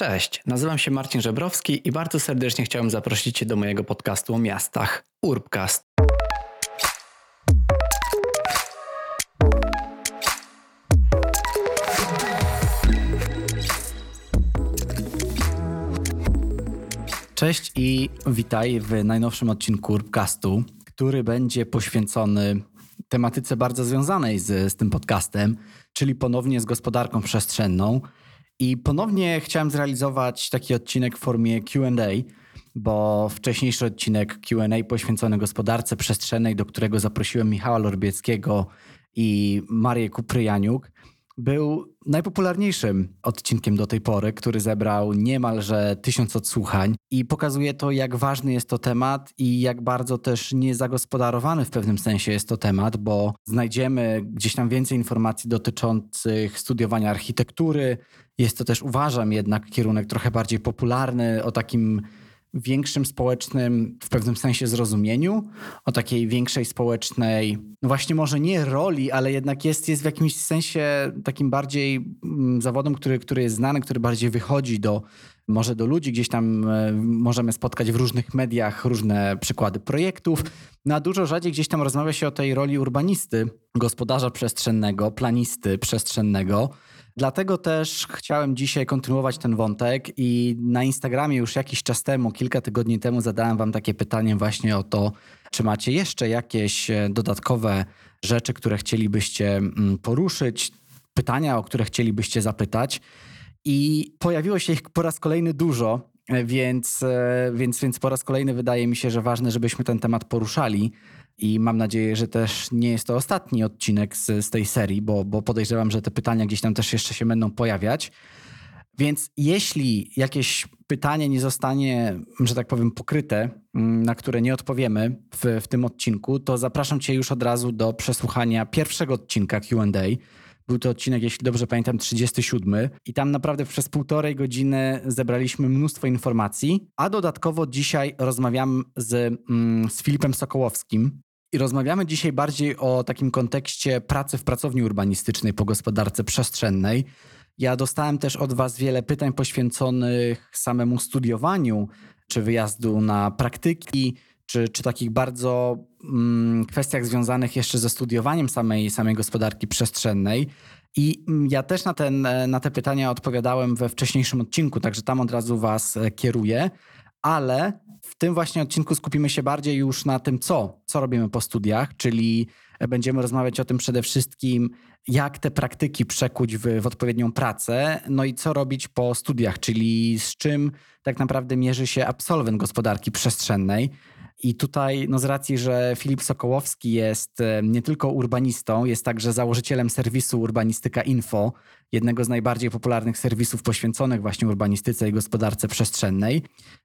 Cześć, nazywam się Marcin Żebrowski i bardzo serdecznie chciałem zaprosić Cię do mojego podcastu o miastach Urbcast. Cześć i witaj w najnowszym odcinku Urbcastu, który będzie poświęcony tematyce bardzo związanej z, z tym podcastem, czyli ponownie z gospodarką przestrzenną. I ponownie chciałem zrealizować taki odcinek w formie QA, bo wcześniejszy odcinek QA poświęcony gospodarce przestrzennej, do którego zaprosiłem Michała Lorbieckiego i Marię Kupryjaniuk, był najpopularniejszym odcinkiem do tej pory, który zebrał niemalże tysiąc odsłuchań i pokazuje to, jak ważny jest to temat i jak bardzo też niezagospodarowany w pewnym sensie jest to temat, bo znajdziemy gdzieś tam więcej informacji dotyczących studiowania architektury. Jest to też, uważam, jednak kierunek trochę bardziej popularny, o takim większym społecznym, w pewnym sensie zrozumieniu, o takiej większej społecznej, no właśnie może nie roli, ale jednak jest, jest w jakimś sensie takim bardziej mm, zawodem, który, który jest znany, który bardziej wychodzi do, może do ludzi, gdzieś tam e, możemy spotkać w różnych mediach różne przykłady projektów. No a dużo rzadziej gdzieś tam rozmawia się o tej roli urbanisty, gospodarza przestrzennego, planisty przestrzennego. Dlatego też chciałem dzisiaj kontynuować ten wątek i na Instagramie już jakiś czas temu, kilka tygodni temu zadałem wam takie pytanie właśnie o to, czy macie jeszcze jakieś e, dodatkowe rzeczy, które chcielibyście mm, poruszyć, pytania, o które chcielibyście zapytać. I pojawiło się ich po raz kolejny dużo, e, więc, e, więc, więc po raz kolejny wydaje mi się, że ważne, żebyśmy ten temat poruszali. I mam nadzieję, że też nie jest to ostatni odcinek z, z tej serii, bo, bo podejrzewam, że te pytania gdzieś tam też jeszcze się będą pojawiać. Więc jeśli jakieś pytanie nie zostanie, że tak powiem, pokryte, mm, na które nie odpowiemy w, w tym odcinku, to zapraszam Cię już od razu do przesłuchania pierwszego odcinka QA. Był to odcinek, jeśli dobrze pamiętam, 37. I tam naprawdę przez półtorej godziny zebraliśmy mnóstwo informacji. A dodatkowo dzisiaj rozmawiam z, mm, z Filipem Sokołowskim, i rozmawiamy dzisiaj bardziej o takim kontekście pracy w pracowni urbanistycznej po gospodarce przestrzennej. Ja dostałem też od Was wiele pytań poświęconych samemu studiowaniu, czy wyjazdu na praktyki, czy, czy takich bardzo mm, kwestiach związanych jeszcze ze studiowaniem samej, samej gospodarki przestrzennej. I mm, ja też na, ten, na te pytania odpowiadałem we wcześniejszym odcinku, także tam od razu Was e, kieruję ale w tym właśnie odcinku skupimy się bardziej już na tym, co, co robimy po studiach, czyli będziemy rozmawiać o tym przede wszystkim, jak te praktyki przekuć w, w odpowiednią pracę, no i co robić po studiach, czyli z czym tak naprawdę mierzy się absolwent gospodarki przestrzennej. I tutaj, no z racji, że Filip Sokołowski jest e, nie tylko urbanistą, jest także założycielem serwisu Urbanistyka Info, jednego z najbardziej popularnych serwisów poświęconych właśnie urbanistyce i gospodarce przestrzennej.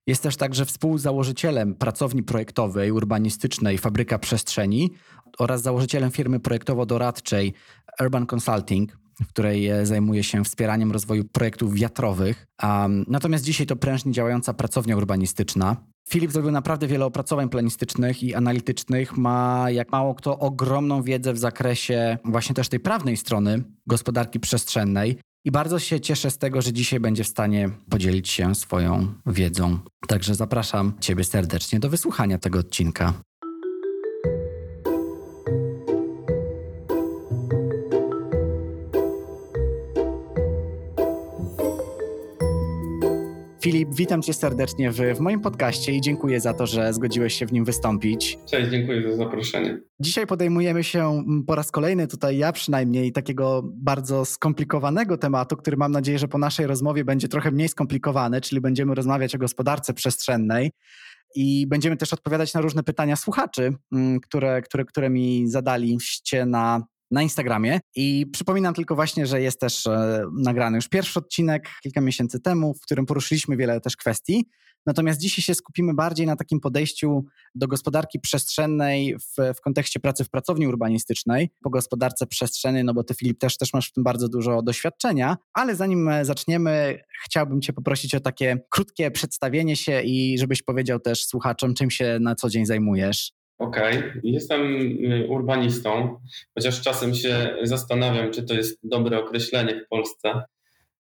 Jest też także współzałożycielem pracowni projektowej urbanistycznej Fabryka Przestrzeni oraz założycielem firmy projektowo-doradczej Urban Consulting, w której e, zajmuje się wspieraniem rozwoju projektów wiatrowych. Um, natomiast dzisiaj to prężnie działająca pracownia urbanistyczna. Filip zrobił naprawdę wiele opracowań planistycznych i analitycznych. Ma, jak mało kto, ogromną wiedzę w zakresie właśnie też tej prawnej strony gospodarki przestrzennej. I bardzo się cieszę z tego, że dzisiaj będzie w stanie podzielić się swoją wiedzą. Także zapraszam Ciebie serdecznie do wysłuchania tego odcinka. Filip, witam cię serdecznie w, w, moim podcaście i dziękuję za to, że zgodziłeś się w nim wystąpić. Cześć, dziękuję za zaproszenie. Dzisiaj podejmujemy się po raz kolejny, tutaj ja przynajmniej, takiego bardzo skomplikowanego tematu, który mam nadzieję, że po naszej rozmowie będzie trochę mniej skomplikowany, czyli będziemy rozmawiać o gospodarce przestrzennej. I będziemy też odpowiadać na różne pytania słuchaczy, które, które, które mi zadaliście na na Instagramie. I przypominam tylko właśnie, że jest też e, nagrany już pierwszy odcinek kilka miesięcy temu, w którym poruszyliśmy wiele też kwestii. Natomiast dzisiaj się skupimy bardziej na takim podejściu do gospodarki przestrzennej w, w kontekście pracy w pracowni urbanistycznej, po gospodarce przestrzennej, no bo ty Filip też, też masz w tym bardzo dużo doświadczenia, ale zanim e, zaczniemy, chciałbym cię poprosić o takie krótkie przedstawienie się i żebyś powiedział też słuchaczom, czym się na co dzień zajmujesz. Okej, okay. jestem y, urbanistą, chociaż czasem się zastanawiam, czy to jest dobre określenie w Polsce,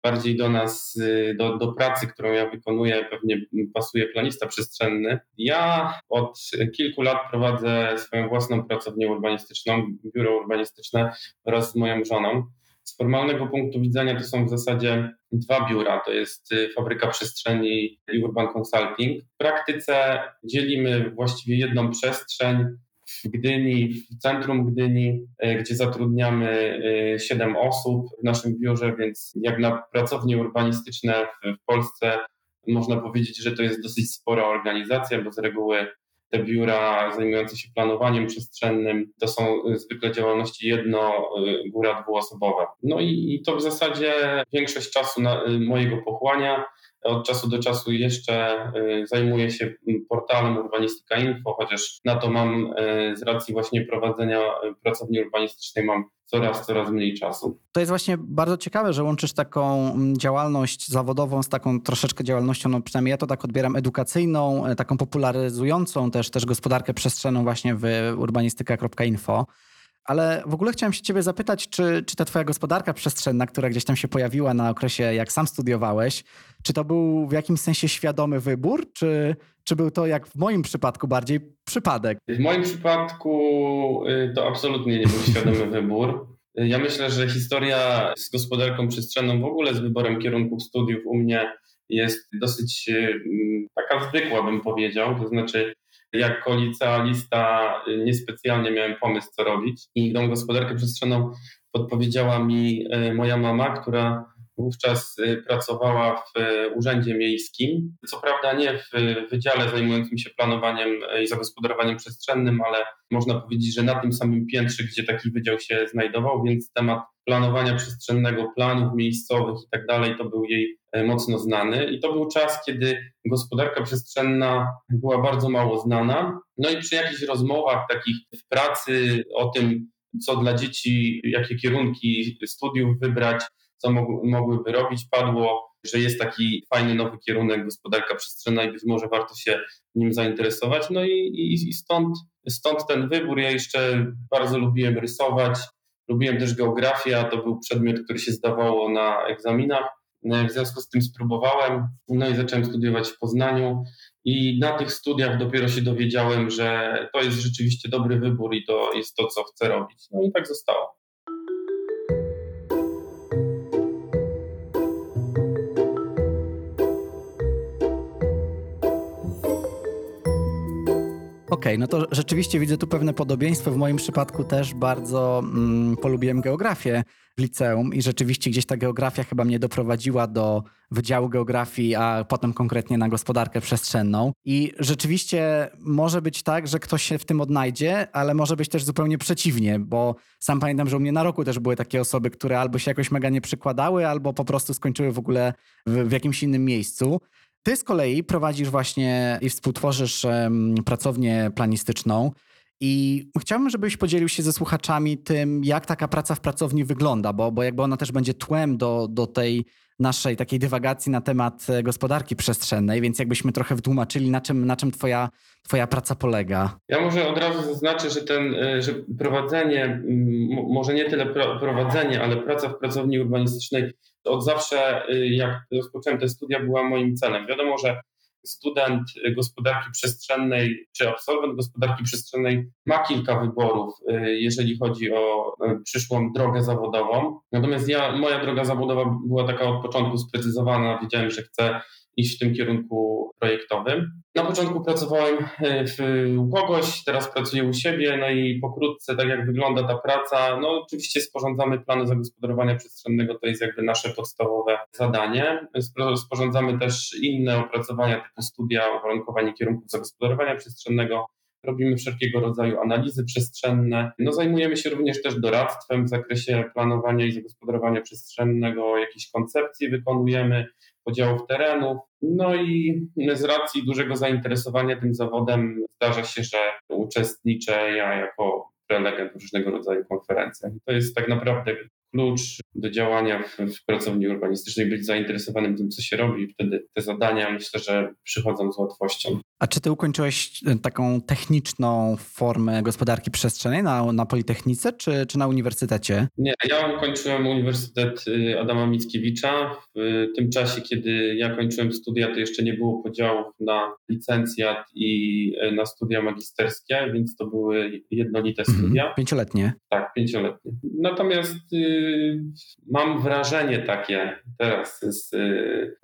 bardziej do nas, y, do, do pracy, którą ja wykonuję, pewnie pasuje planista przestrzenny. Ja od kilku lat prowadzę swoją własną pracownię urbanistyczną, biuro urbanistyczne wraz z moją żoną. Z formalnego punktu widzenia to są w zasadzie dwa biura. To jest y, Fabryka Przestrzeni i Urban Consulting. W praktyce dzielimy właściwie jedną przestrzeń w Gdyni, w centrum Gdyni, y, gdzie zatrudniamy 7 y, osób w naszym biurze, więc jak na pracownie urbanistyczne w Polsce można powiedzieć, że to jest dosyć spora organizacja, bo z reguły te biura zajmujące się planowaniem przestrzennym to są zwykle działalności jedno, y, góra dwuosobowe. No i, i to w zasadzie większość czasu na, y, mojego pochłania. Od czasu do czasu jeszcze y, zajmuję się portalem Urbanistyka Info, chociaż na to mam z racji właśnie prowadzenia pracowni urbanistycznej mam coraz, coraz mniej czasu. To jest właśnie bardzo ciekawe, że łączysz taką mm, działalność zawodową z taką troszeczkę działalnością, no przynajmniej ja to tak odbieram, edukacyjną, e, taką popularyzującą też, też gospodarkę przestrzenną właśnie w urbanistyka.info. Ale w ogóle chciałem się ciebie zapytać, czy, czy ta twoja gospodarka przestrzenna, która gdzieś tam się pojawiła na okresie, jak sam studiowałeś, czy to był w jakimś sensie świadomy wybór, czy, czy był to, jak w moim przypadku, bardziej przypadek? W moim przypadku y, to absolutnie nie był świadomy wybór. Ja myślę, że historia z gospodarką przestrzenną, w ogóle z wyborem kierunków studiów u mnie jest dosyć y, taka zwykła, bym powiedział. To znaczy, jako licealista y, niespecjalnie miałem pomysł, co robić. I tą gospodarkę przestrzenną podpowiedziała mi moja mama, która Wówczas y, pracowała w y, Urzędzie Miejskim. Co prawda nie w wydziale zajmującym się planowaniem y, i zagospodarowaniem przestrzennym, ale można powiedzieć, że na tym samym piętrze, gdzie taki wydział się znajdował, więc temat planowania przestrzennego, planów miejscowych i tak dalej, to był jej mocno znany. I to był czas, kiedy gospodarka przestrzenna była bardzo mało znana. No i przy jakichś rozmowach takich w pracy o tym, co dla dzieci, jakie kierunki studiów wybrać, co mogłyby robić. Padło, że jest taki fajny nowy kierunek gospodarka przestrzenna i być może warto się nim zainteresować. No i, i, i stąd, stąd ten wybór. Ja jeszcze bardzo lubiłem rysować, lubiłem też geografię, to był przedmiot, który się zdawało na egzaminach. W związku z tym spróbowałem, no i zacząłem studiować w Poznaniu. I na tych studiach dopiero się dowiedziałem, że to jest rzeczywiście dobry wybór i to jest to, co chcę robić. No i tak zostało. Okej, okay, no to rzeczywiście widzę tu pewne podobieństwo. W moim przypadku też bardzo mm, polubiłem geografię w liceum i rzeczywiście gdzieś ta geografia chyba mnie doprowadziła do Wydziału Geografii, a potem konkretnie na gospodarkę przestrzenną. I rzeczywiście może być tak, że ktoś się w tym odnajdzie, ale może być też zupełnie przeciwnie, bo sam pamiętam, że u mnie na roku też były takie osoby, które albo się jakoś mega nie przykładały, albo po prostu skończyły w ogóle w, w jakimś innym miejscu. Ty z kolei prowadzisz właśnie i współtworzysz um, pracownię planistyczną. I chciałbym, żebyś podzielił się ze słuchaczami tym, jak taka praca w pracowni wygląda, bo, bo jakby ona też będzie tłem do, do tej naszej takiej dywagacji na temat e, gospodarki przestrzennej, więc jakbyśmy trochę wytłumaczyli, na czym, na czym twoja, twoja praca polega. Ja może od razu zaznaczę, że, ten, e, że prowadzenie, może nie tyle prowadzenie, ale praca w pracowni urbanistycznej od zawsze, y, jak rozpocząłem te studia, była moim celem. Wiadomo, że student gospodarki przestrzennej czy absolwent gospodarki przestrzennej ma kilka wyborów, y, jeżeli chodzi o y, przyszłą drogę zawodową. Natomiast ja, moja droga zawodowa była taka od początku sprecyzowana. Wiedziałem, że chcę iść w tym kierunku projektowym. Na początku pracowałem e, u kogoś, teraz pracuję u siebie, no i pokrótce, tak jak wygląda ta praca, no oczywiście sporządzamy plany zagospodarowania przestrzennego, to jest jakby nasze podstawowe zadanie. Sporządzamy też inne opracowania typu studia, uwarunkowanie kierunków zagospodarowania przestrzennego, robimy wszelkiego rodzaju analizy przestrzenne. No, zajmujemy się również też doradztwem w zakresie planowania i zagospodarowania przestrzennego, jakieś koncepcje wykonujemy, podziałów terenów. No i z racji dużego zainteresowania tym zawodem zdarza się, że uczestniczę ja jako prelegent w różnego rodzaju konferencjach. To jest tak naprawdę klucz do działania w, pracowni urbanistycznej, być zainteresowanym tym, co się robi. Wtedy te zadania myślę, że przychodzą z łatwością. A czy ty ukończyłeś e, taką techniczną formę gospodarki przestrzennej na, na Politechnice czy, czy na uniwersytecie? Nie, ja ukończyłem Uniwersytet y, Adama Mickiewicza. W tym czasie, kiedy ja kończyłem studia, to jeszcze nie było podziałów na licencjat i y, na studia magisterskie, więc to były jednolite mhm. studia. Mhm, pięcioletnie. Tak, pięcioletnie. Natomiast y, mam wrażenie takie teraz z,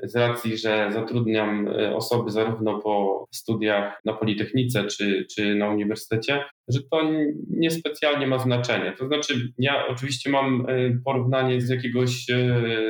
z racji, że zatrudniam osoby zarówno po studiach na Politechnice czy, czy na uniwersytecie, że to niespecjalnie ma znaczenie. To znaczy, ja oczywiście mam porównanie z jakiegoś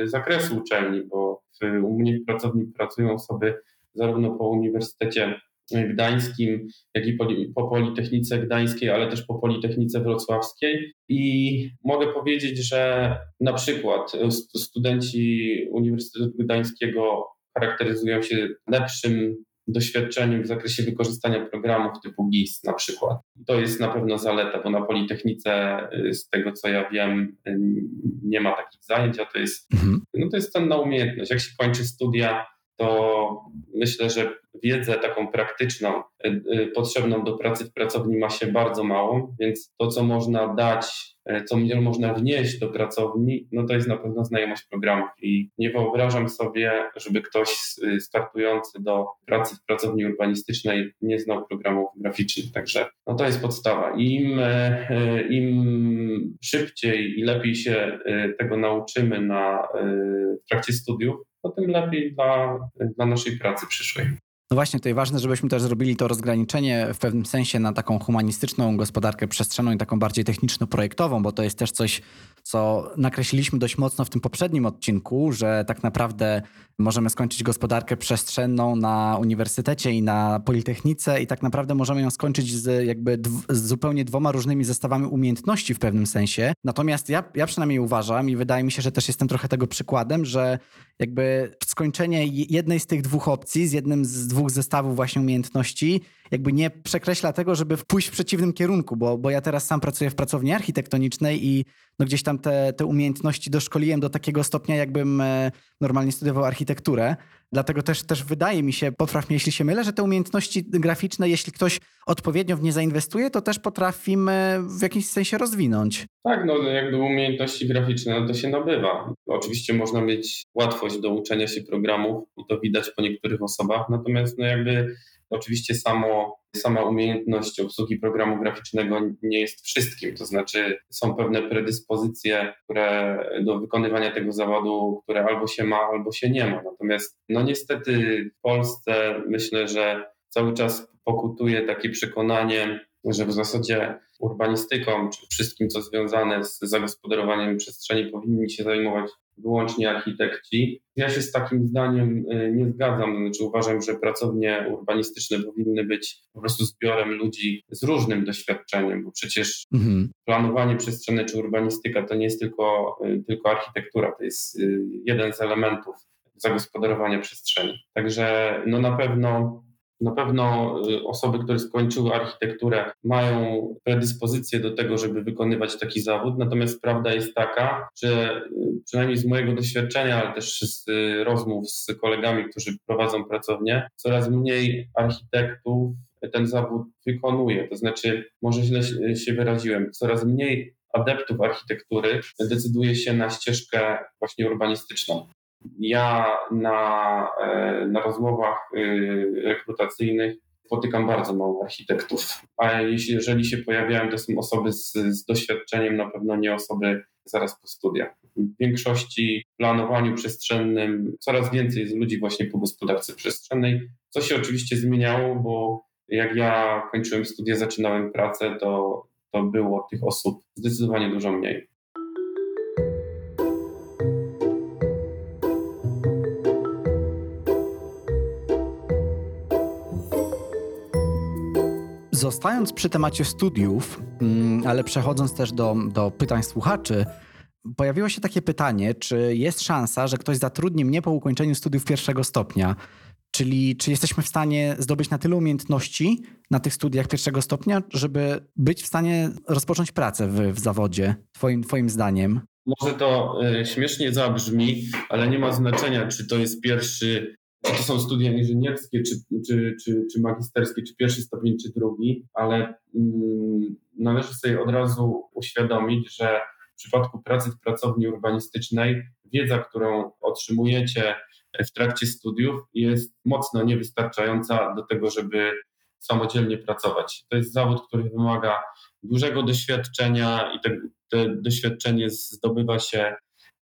zakresu uczelni, bo u mnie w pracowni pracują osoby zarówno po Uniwersytecie Gdańskim, jak i po Politechnice Gdańskiej, ale też po Politechnice Wrocławskiej. I mogę powiedzieć, że na przykład studenci Uniwersytetu Gdańskiego charakteryzują się lepszym doświadczeniem w zakresie wykorzystania programów typu GIS na przykład. To jest na pewno zaleta, bo na Politechnice, y, z tego co ja wiem, y, nie ma takich zajęć, a to jest, mhm. no to jest cenna umiejętność. Jak się kończy studia, to myślę, że wiedzę taką praktyczną, y, potrzebną do pracy w pracowni ma się bardzo małą, więc to, co można dać E, co można wnieść do pracowni, no to jest na pewno znajomość programów i nie wyobrażam sobie, żeby ktoś startujący do pracy w pracowni urbanistycznej nie znał programów graficznych, także no to jest podstawa. Im, e, im szybciej i lepiej się e, tego nauczymy na, w trakcie studiów, no tym lepiej dla, dla naszej pracy przyszłej. No właśnie, jest ważne, żebyśmy też zrobili to rozgraniczenie w pewnym sensie na taką humanistyczną gospodarkę przestrzenną i taką bardziej techniczno-projektową, bo to jest też coś, co nakreśliliśmy dość mocno w tym poprzednim odcinku, że tak naprawdę możemy skończyć gospodarkę przestrzenną na uniwersytecie i na politechnice i tak naprawdę możemy ją skończyć z jakby z zupełnie dwoma różnymi zestawami umiejętności w pewnym sensie. Natomiast ja, ja przynajmniej uważam i wydaje mi się, że też jestem trochę tego przykładem, że jakby skończenie jednej z tych dwóch opcji, z jednym z dwóch zestawów właśnie umiejętności, jakby nie przekreśla tego, żeby pójść w przeciwnym kierunku, bo, bo ja teraz sam pracuję w pracowni architektonicznej i no gdzieś tam te, te umiejętności doszkoliłem do takiego stopnia, jakbym e, normalnie studiował architekturę. Dlatego też, też wydaje mi się, popraw mnie jeśli się mylę, że te umiejętności graficzne, jeśli ktoś odpowiednio w nie zainwestuje, to też potrafimy w jakimś sensie rozwinąć. Tak, no jakby umiejętności graficzne no to się nabywa. Oczywiście można mieć łatwość do uczenia się programów i to widać po niektórych osobach, natomiast no jakby Oczywiście samo, sama umiejętność obsługi programu graficznego nie jest wszystkim, to znaczy są pewne predyspozycje które do wykonywania tego zawodu, które albo się ma, albo się nie ma. Natomiast no niestety w Polsce myślę, że cały czas pokutuje takie przekonanie, że w zasadzie urbanistyką, czy wszystkim, co związane z zagospodarowaniem przestrzeni, powinni się zajmować wyłącznie architekci. Ja się z takim zdaniem y, nie zgadzam. Znaczy uważam, że pracownie urbanistyczne powinny być po prostu zbiorem ludzi z różnym doświadczeniem, bo przecież mhm. planowanie przestrzenne czy urbanistyka to nie jest tylko, y, tylko architektura, to jest y, jeden z elementów zagospodarowania przestrzeni. Także no na pewno na pewno y, osoby, które skończyły architekturę, mają predyspozycję do tego, żeby wykonywać taki zawód. Natomiast prawda jest taka, że y, przynajmniej z mojego doświadczenia, ale też z y, rozmów z kolegami, którzy prowadzą pracownię, coraz mniej architektów ten zawód wykonuje. To znaczy, może źle się wyraziłem, coraz mniej adeptów architektury decyduje się na ścieżkę właśnie urbanistyczną. Ja na, e, na rozmowach y, rekrutacyjnych spotykam bardzo mało architektów, a jeśli, jeżeli się pojawiają, to są osoby z, z doświadczeniem, na pewno nie osoby zaraz po studiach. W większości planowaniu przestrzennym coraz więcej jest ludzi właśnie po gospodarce przestrzennej, co się oczywiście zmieniało, bo jak ja kończyłem studia, zaczynałem pracę, to, to było tych osób zdecydowanie dużo mniej. Zostając przy temacie studiów, mm, ale przechodząc też do, do pytań słuchaczy, pojawiło się takie pytanie, czy jest szansa, że ktoś zatrudni mnie po ukończeniu studiów pierwszego stopnia? Czyli czy jesteśmy w stanie zdobyć na tyle umiejętności na tych studiach pierwszego stopnia, żeby być w stanie rozpocząć pracę w, w zawodzie, twoim, twoim zdaniem? Może to y, śmiesznie zabrzmi, ale nie ma znaczenia, czy to jest pierwszy, to są studia inżynierskie, czy, czy, czy, czy magisterskie, czy pierwszy stopień, czy drugi, ale mm, należy sobie od razu uświadomić, że w przypadku pracy w pracowni urbanistycznej wiedza, którą otrzymujecie w trakcie studiów jest mocno niewystarczająca do tego, żeby samodzielnie pracować. To jest zawód, który wymaga dużego doświadczenia i te doświadczenie zdobywa się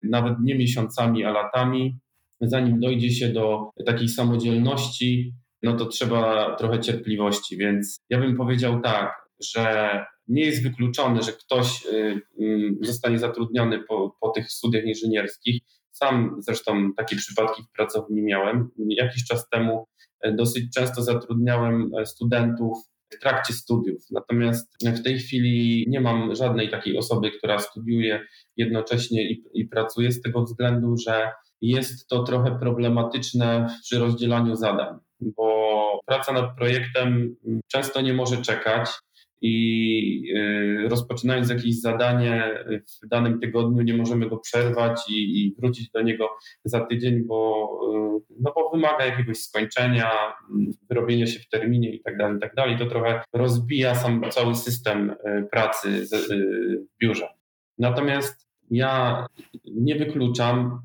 nawet nie miesiącami, a latami. Zanim dojdzie się do takiej samodzielności, no to trzeba trochę cierpliwości, więc ja bym powiedział tak, że nie jest wykluczone, że ktoś y, y, zostanie zatrudniony po, po tych studiach inżynierskich. Sam zresztą takie przypadki w pracowni miałem. Jakiś czas temu e, dosyć często zatrudniałem e, studentów w trakcie studiów. Natomiast w tej chwili nie mam żadnej takiej osoby, która studiuje jednocześnie i, i pracuje z tego względu, że jest to trochę problematyczne przy rozdzielaniu zadań, bo praca nad projektem często nie może czekać i y, rozpoczynając jakieś zadanie w danym tygodniu nie możemy go przerwać i, i wrócić do niego za tydzień, bo, y, no bo wymaga jakiegoś skończenia, wyrobienia się w terminie i tak dalej, i tak. To trochę rozbija sam cały system y, pracy w biurze. Natomiast ja nie wykluczam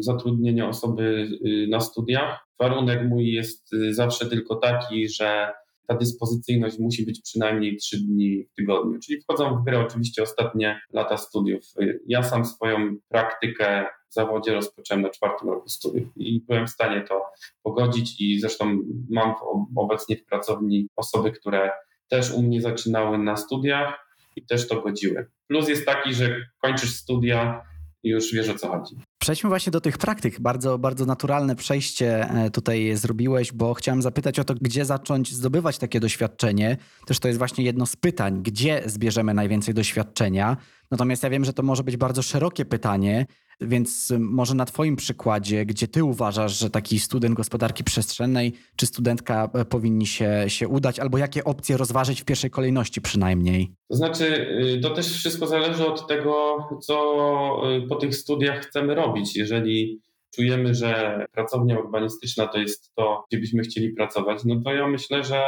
zatrudnienia osoby na studiach. Warunek mój jest zawsze tylko taki, że ta dyspozycyjność musi być przynajmniej trzy dni w tygodniu. Czyli wchodzą w grę oczywiście ostatnie lata studiów. Ja sam swoją praktykę w zawodzie rozpocząłem na czwartym roku studiów i byłem w stanie to pogodzić i zresztą mam obecnie w pracowni osoby, które też u mnie zaczynały na studiach i też to godziły. Plus jest taki, że kończysz studia i już wiesz o co chodzi. Przejdźmy właśnie do tych praktyk. Bardzo, bardzo naturalne przejście e, tutaj zrobiłeś, bo chciałem zapytać o to, gdzie zacząć zdobywać takie doświadczenie. Też to jest właśnie jedno z pytań, gdzie zbierzemy najwięcej doświadczenia. Natomiast ja wiem, że to może być bardzo szerokie pytanie, więc może na Twoim przykładzie, gdzie Ty uważasz, że taki student gospodarki przestrzennej czy studentka e, powinni się, się udać, albo jakie opcje rozważyć w pierwszej kolejności przynajmniej? To znaczy, y, to też wszystko zależy od tego, co y, po tych studiach chcemy robić. Jeżeli czujemy, że pracownia urbanistyczna to jest to, gdzie byśmy chcieli pracować, no to ja myślę, że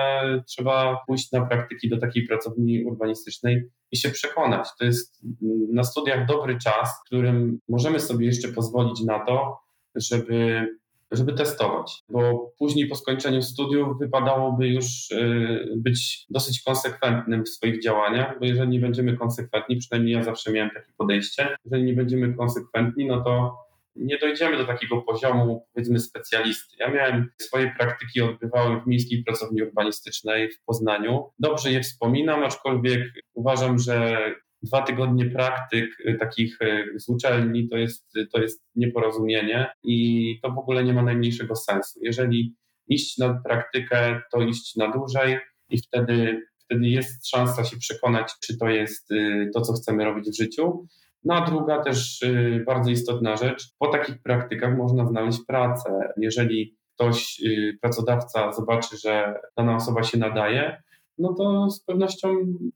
trzeba pójść na praktyki do takiej pracowni urbanistycznej i się przekonać. To jest na studiach dobry czas, w którym możemy sobie jeszcze pozwolić na to, żeby żeby testować, bo później po skończeniu studiów wypadałoby już y, być dosyć konsekwentnym w swoich działaniach, bo jeżeli nie będziemy konsekwentni, przynajmniej ja zawsze miałem takie podejście, jeżeli nie będziemy konsekwentni, no to nie dojdziemy do takiego poziomu, powiedzmy, specjalisty. Ja miałem swoje praktyki, odbywałem w Miejskiej Pracowni Urbanistycznej w Poznaniu. Dobrze je wspominam, aczkolwiek uważam, że dwa tygodnie praktyk y, takich y, z uczelni to jest, to jest nieporozumienie i to w ogóle nie ma najmniejszego sensu. Jeżeli iść na praktykę, to iść na dłużej i wtedy, wtedy jest szansa się przekonać, czy to jest y, to, co chcemy robić w życiu. No a druga też y, bardzo istotna rzecz, po takich praktykach można znaleźć pracę. Jeżeli ktoś, y, pracodawca zobaczy, że dana osoba się nadaje, no to z pewnością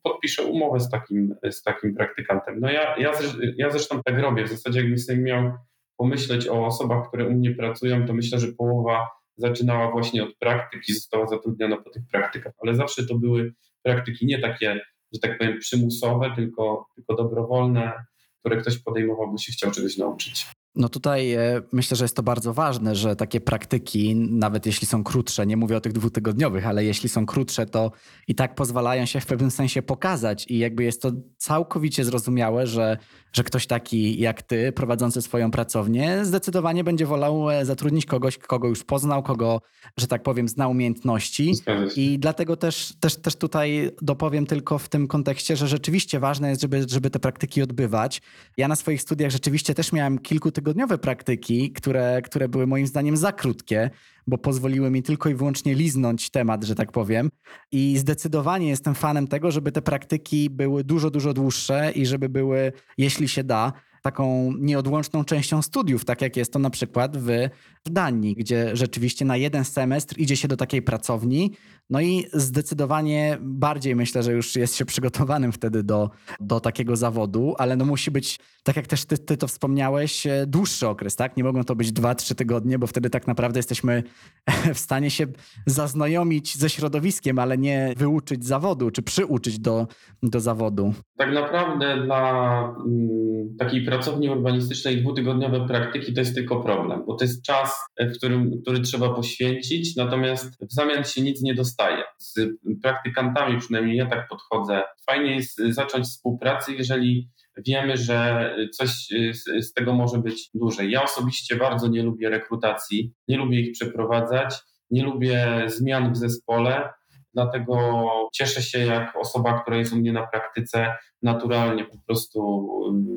podpiszę umowę z takim, z takim praktykantem. No ja, ja, ja zresztą tak robię. W zasadzie jakbym sobie miał pomyśleć o osobach, które u mnie pracują, to myślę, że połowa zaczynała właśnie od praktyki, została zatrudniona po tych praktykach, ale zawsze to były praktyki nie takie, że tak powiem, przymusowe, tylko, tylko dobrowolne, które ktoś podejmował, bo się chciał czegoś nauczyć. No tutaj e, myślę, że jest to bardzo ważne, że takie praktyki, nawet jeśli są krótsze, nie mówię o tych dwutygodniowych, ale jeśli są krótsze, to i tak pozwalają się w pewnym sensie pokazać i jakby jest to całkowicie zrozumiałe, że, że ktoś taki jak ty, prowadzący swoją pracownię, zdecydowanie będzie wolał e, zatrudnić kogoś, kogo już poznał, kogo, że tak powiem, zna umiejętności. I dlatego też, też, też tutaj dopowiem tylko w tym kontekście, że rzeczywiście ważne jest, żeby, żeby te praktyki odbywać. Ja na swoich studiach rzeczywiście też miałem kilku tygodniowe praktyki, które, które były moim zdaniem za krótkie, bo pozwoliły mi tylko i wyłącznie liznąć temat, że tak powiem. I zdecydowanie jestem fanem tego, żeby te praktyki były dużo, dużo dłuższe i żeby były, jeśli się da, taką nieodłączną częścią studiów, tak jak jest to na przykład w, w Danii, gdzie rzeczywiście na jeden semestr idzie się do takiej pracowni, No i zdecydowanie bardziej myślę, że już jest się przygotowanym wtedy do, do takiego zawodu, ale no musi być, tak jak też ty, ty to wspomniałeś, e, dłuższy okres, tak? Nie mogą to być dwa, trzy tygodnie, bo wtedy tak naprawdę jesteśmy w stanie się zaznajomić ze środowiskiem, ale nie wyuczyć zawodu, czy przyuczyć do, do zawodu. Tak naprawdę dla mm, takiej pracowni urbanistycznej dwutygodniowe praktyki to jest tylko problem, bo to jest czas, w którym, który trzeba poświęcić, natomiast w zamian się nic nie dostaje. Z praktykantami przynajmniej ja tak podchodzę. Fajnie jest zacząć współpracę, jeżeli wiemy, że coś z tego może być dłużej. Ja osobiście bardzo nie lubię rekrutacji, nie lubię ich przeprowadzać, nie lubię zmian w zespole. Dlatego cieszę się, jak osoba, która jest u mnie na praktyce, naturalnie po prostu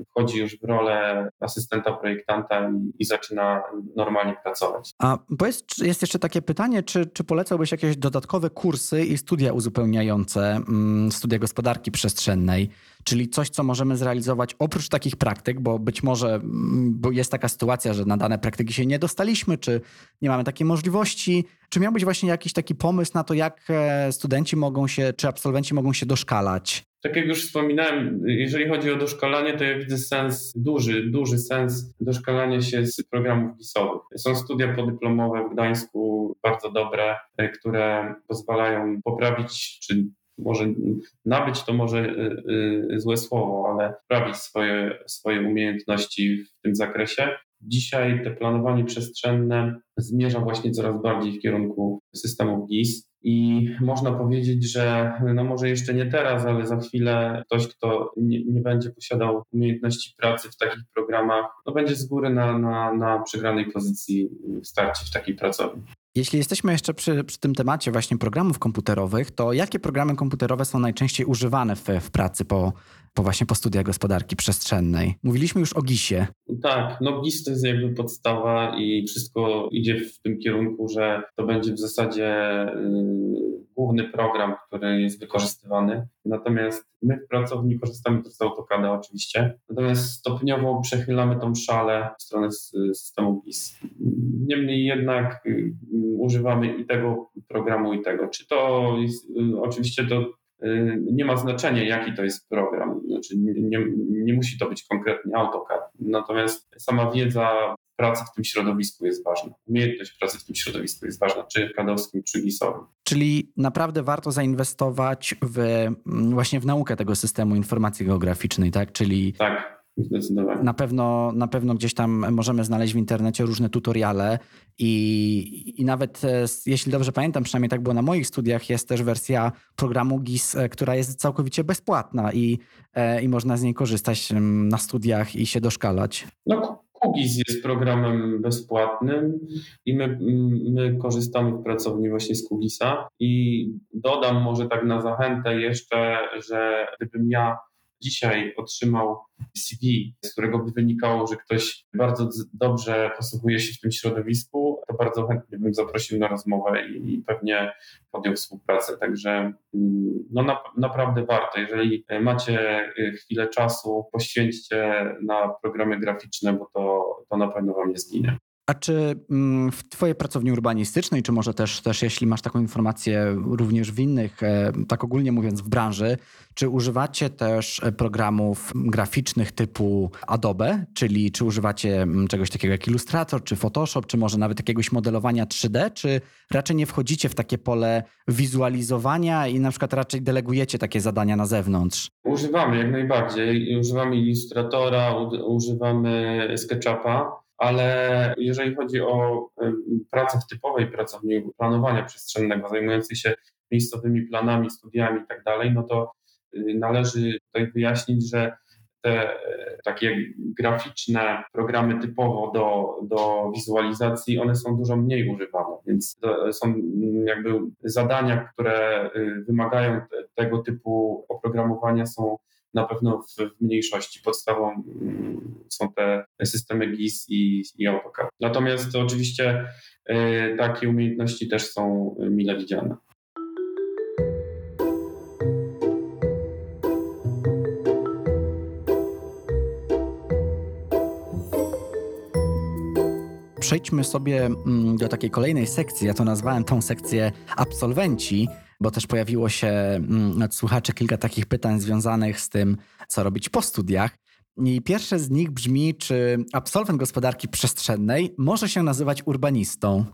wchodzi już w rolę asystenta projektanta i, i zaczyna normalnie pracować. A powiedz, jest jeszcze takie pytanie, czy, czy polecałbyś jakieś dodatkowe kursy i studia uzupełniające, mm, studia gospodarki przestrzennej, czyli coś, co możemy zrealizować oprócz takich praktyk, bo być może mm, bo jest taka sytuacja, że na dane praktyki się nie dostaliśmy, czy nie mamy takiej możliwości. Czy miałbyś właśnie jakiś taki pomysł na to, jak e, studenci mogą się, czy absolwenci mogą się doszkalać? Tak jak już wspominałem, jeżeli chodzi o doszkalanie, to ja widzę sens, duży, duży sens doszkalania się z programów GIS-owych. Są studia podyplomowe w Gdańsku, bardzo dobre, e, które pozwalają poprawić, czy może nabyć to może y, y, złe słowo, ale poprawić swoje, swoje umiejętności w tym zakresie. Dzisiaj te planowanie przestrzenne zmierza właśnie coraz bardziej w kierunku systemów GIS i można powiedzieć, że no może jeszcze nie teraz, ale za chwilę ktoś, kto nie, nie będzie posiadał umiejętności pracy w takich programach, no będzie z góry na, na, na przegranej pozycji w starcie w takiej pracowni. Jeśli jesteśmy jeszcze przy, przy, tym temacie właśnie programów komputerowych, to jakie programy komputerowe są najczęściej używane w, w pracy po, po właśnie po studiach gospodarki przestrzennej? Mówiliśmy już o GIS-ie. Tak, no GIS to jest jakby podstawa i wszystko idzie w tym kierunku, że to będzie w zasadzie yy, główny program, który jest wykorzystywany. Natomiast my w pracowni korzystamy też z AutoCAD'a oczywiście, natomiast stopniowo przechylamy tą szalę w stronę systemu GIS. Niemniej jednak yy, używamy i tego programu, i tego. Czy to jest, yy, oczywiście to Y, nie ma znaczenia, jaki to jest program. Znaczy nie, nie, nie, musi to być konkretnie AutoCAD. Natomiast sama wiedza pracy w tym środowisku jest ważna. Umiejętność pracy w tym środowisku jest ważna, czy kadowskim, czy GIS-owym. Czyli naprawdę warto zainwestować w, mm, właśnie w naukę tego systemu informacji geograficznej, tak? Czyli tak. Zdecydowanie. Na pewno, na pewno gdzieś tam możemy znaleźć w internecie różne tutoriale i, i nawet e, jeśli dobrze pamiętam, przynajmniej tak było na moich studiach, jest też wersja programu GIS, e, która jest całkowicie bezpłatna i, e, i można z niej korzystać na studiach i się doszkalać. No, QGIS jest programem bezpłatnym i my, my korzystamy w pracowni właśnie z QGISa i dodam może tak na zachętę jeszcze, że gdybym ja dzisiaj otrzymał CV, z którego by wynikało, że ktoś bardzo dobrze posługuje się w tym środowisku, to bardzo chętnie bym zaprosił na rozmowę i pewnie podjął współpracę. Także mm, no na, naprawdę warto. Jeżeli macie y, chwilę czasu, poświęćcie na programy graficzne, bo to, to na pewno wam nie zginie. A czy mm, w Twojej pracowni urbanistycznej, czy może też, też jeśli masz taką informację również w innych, e, tak ogólnie mówiąc w branży, czy używacie też e, programów graficznych typu Adobe, czyli czy używacie mm, czegoś takiego jak Illustrator, czy Photoshop, czy może nawet jakiegoś modelowania 3D, czy raczej nie wchodzicie w takie pole wizualizowania i na przykład raczej delegujecie takie zadania na zewnątrz? Używamy jak najbardziej. Używamy Illustratora, używamy SketchUpa ale jeżeli chodzi o pracę w typowej pracowni planowania przestrzennego, zajmującej się miejscowymi planami, studiami i tak dalej, no to y, należy tutaj wyjaśnić, że te e, takie graficzne programy typowo do, do wizualizacji, one są dużo mniej używane, więc to są mm, jakby zadania, które y, wymagają tego typu oprogramowania są na pewno w, mniejszości. Podstawą mm, są te systemy GIS i, i AutoCAD. Natomiast oczywiście y, takie umiejętności też są mile widziane. Przejdźmy sobie mm, do takiej kolejnej sekcji. Ja to nazwałem tą sekcję absolwenci bo też pojawiło się mm, od słuchaczy kilka takich pytań związanych z tym, co robić po studiach. I pierwsze z nich brzmi, czy absolwent gospodarki przestrzennej może się nazywać urbanistą?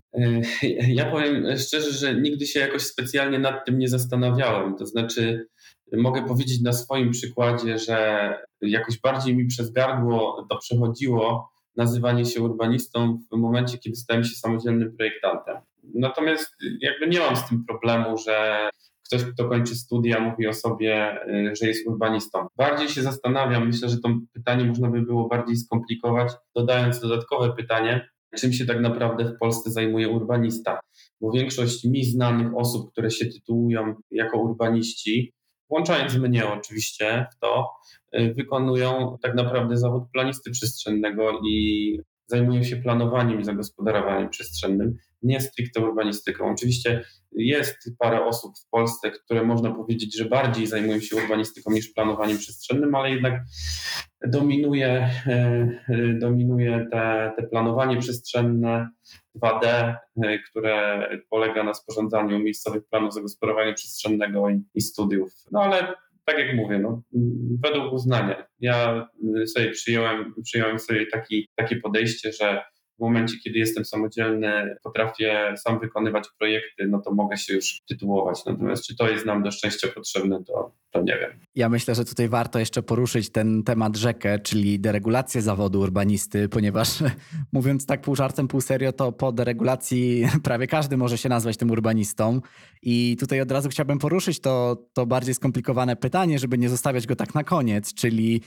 Ja powiem szczerze, że nigdy się jakoś specjalnie nad tym nie zastanawiałem. To znaczy, mogę powiedzieć na swoim przykładzie, że jakoś bardziej mi przez gardło to przechodziło nazywanie się urbanistą w momencie, kiedy stałem się samodzielnym projektantem. Natomiast jakby nie mam z tym problemu, że ktoś, kto kończy studia, mówi o sobie, y, że jest urbanistą. Bardziej się zastanawiam, myślę, że to pytanie można by było bardziej skomplikować, dodając dodatkowe pytanie, czym się tak naprawdę w Polsce zajmuje urbanista. Bo większość mi znanych osób, które się tytułują jako urbaniści, włączając mnie oczywiście w to, y, wykonują tak naprawdę zawód planisty przestrzennego i zajmują się planowaniem i zagospodarowaniem przestrzennym, nie stricte urbanistyką. Oczywiście jest parę osób w Polsce, które można powiedzieć, że bardziej zajmują się urbanistyką niż planowaniem przestrzennym, ale jednak dominuje, e, dominuje te, te planowanie przestrzenne 2D, e, które polega na sporządzaniu miejscowych planów zagospodarowania przestrzennego i, i studiów. No ale tak jak mówię, no, według uznania. Ja sobie przyjąłem, przyjąłem sobie taki, takie podejście, że w momencie, kiedy jestem samodzielny, potrafię sam wykonywać projekty, no to mogę się już tytułować. Natomiast czy to jest nam do szczęścia potrzebne, to, to nie wiem. Ja myślę, że tutaj warto jeszcze poruszyć ten temat rzekę, czyli deregulację zawodu urbanisty, ponieważ mówiąc tak pół żartem, pół serio, to po deregulacji prawie każdy może się nazwać tym urbanistą. I tutaj od razu chciałbym poruszyć to, to bardziej skomplikowane pytanie, żeby nie zostawiać go tak na koniec, czyli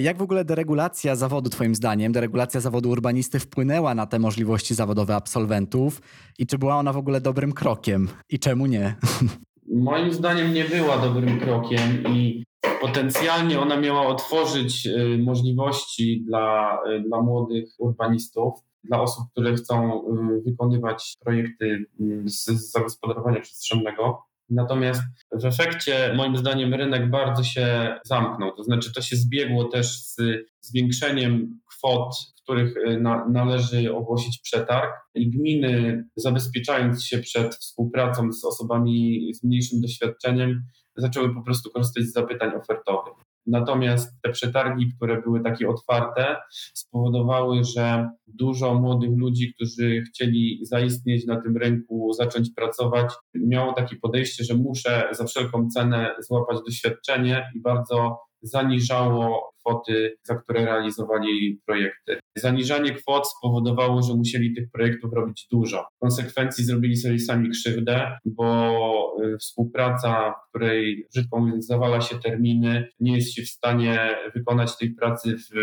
jak w ogóle deregulacja zawodu, Twoim zdaniem, deregulacja zawodu urbanisty wpłynęła na te możliwości zawodowe absolwentów i czy była ona w ogóle dobrym krokiem i czemu nie? Moim zdaniem nie była dobrym krokiem i potencjalnie ona miała otworzyć y, możliwości dla, y, dla młodych urbanistów, dla osób, które chcą wykonywać projekty z, z zagospodarowania przestrzennego. Natomiast w efekcie, moim zdaniem, rynek bardzo się zamknął. To znaczy, to się zbiegło też z zwiększeniem kwot których y, na, należy ogłosić przetarg i gminy zabezpieczając się przed współpracą z osobami z mniejszym doświadczeniem zaczęły po prostu korzystać z zapytań ofertowych. Natomiast te przetargi, które były takie otwarte, spowodowały, że dużo młodych ludzi, którzy chcieli zaistnieć na tym rynku, zacząć pracować, miało takie podejście, że muszę za wszelką cenę złapać doświadczenie i bardzo zaniżało kwoty, za które realizowali projekty. Zaniżanie kwot spowodowało, że musieli tych projektów robić dużo. W konsekwencji zrobili sobie sami krzywdę, bo y, współpraca, w której, brzydko mówiąc, zawala się terminy, nie jest się w stanie wykonać tej pracy w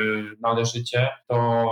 należycie, to,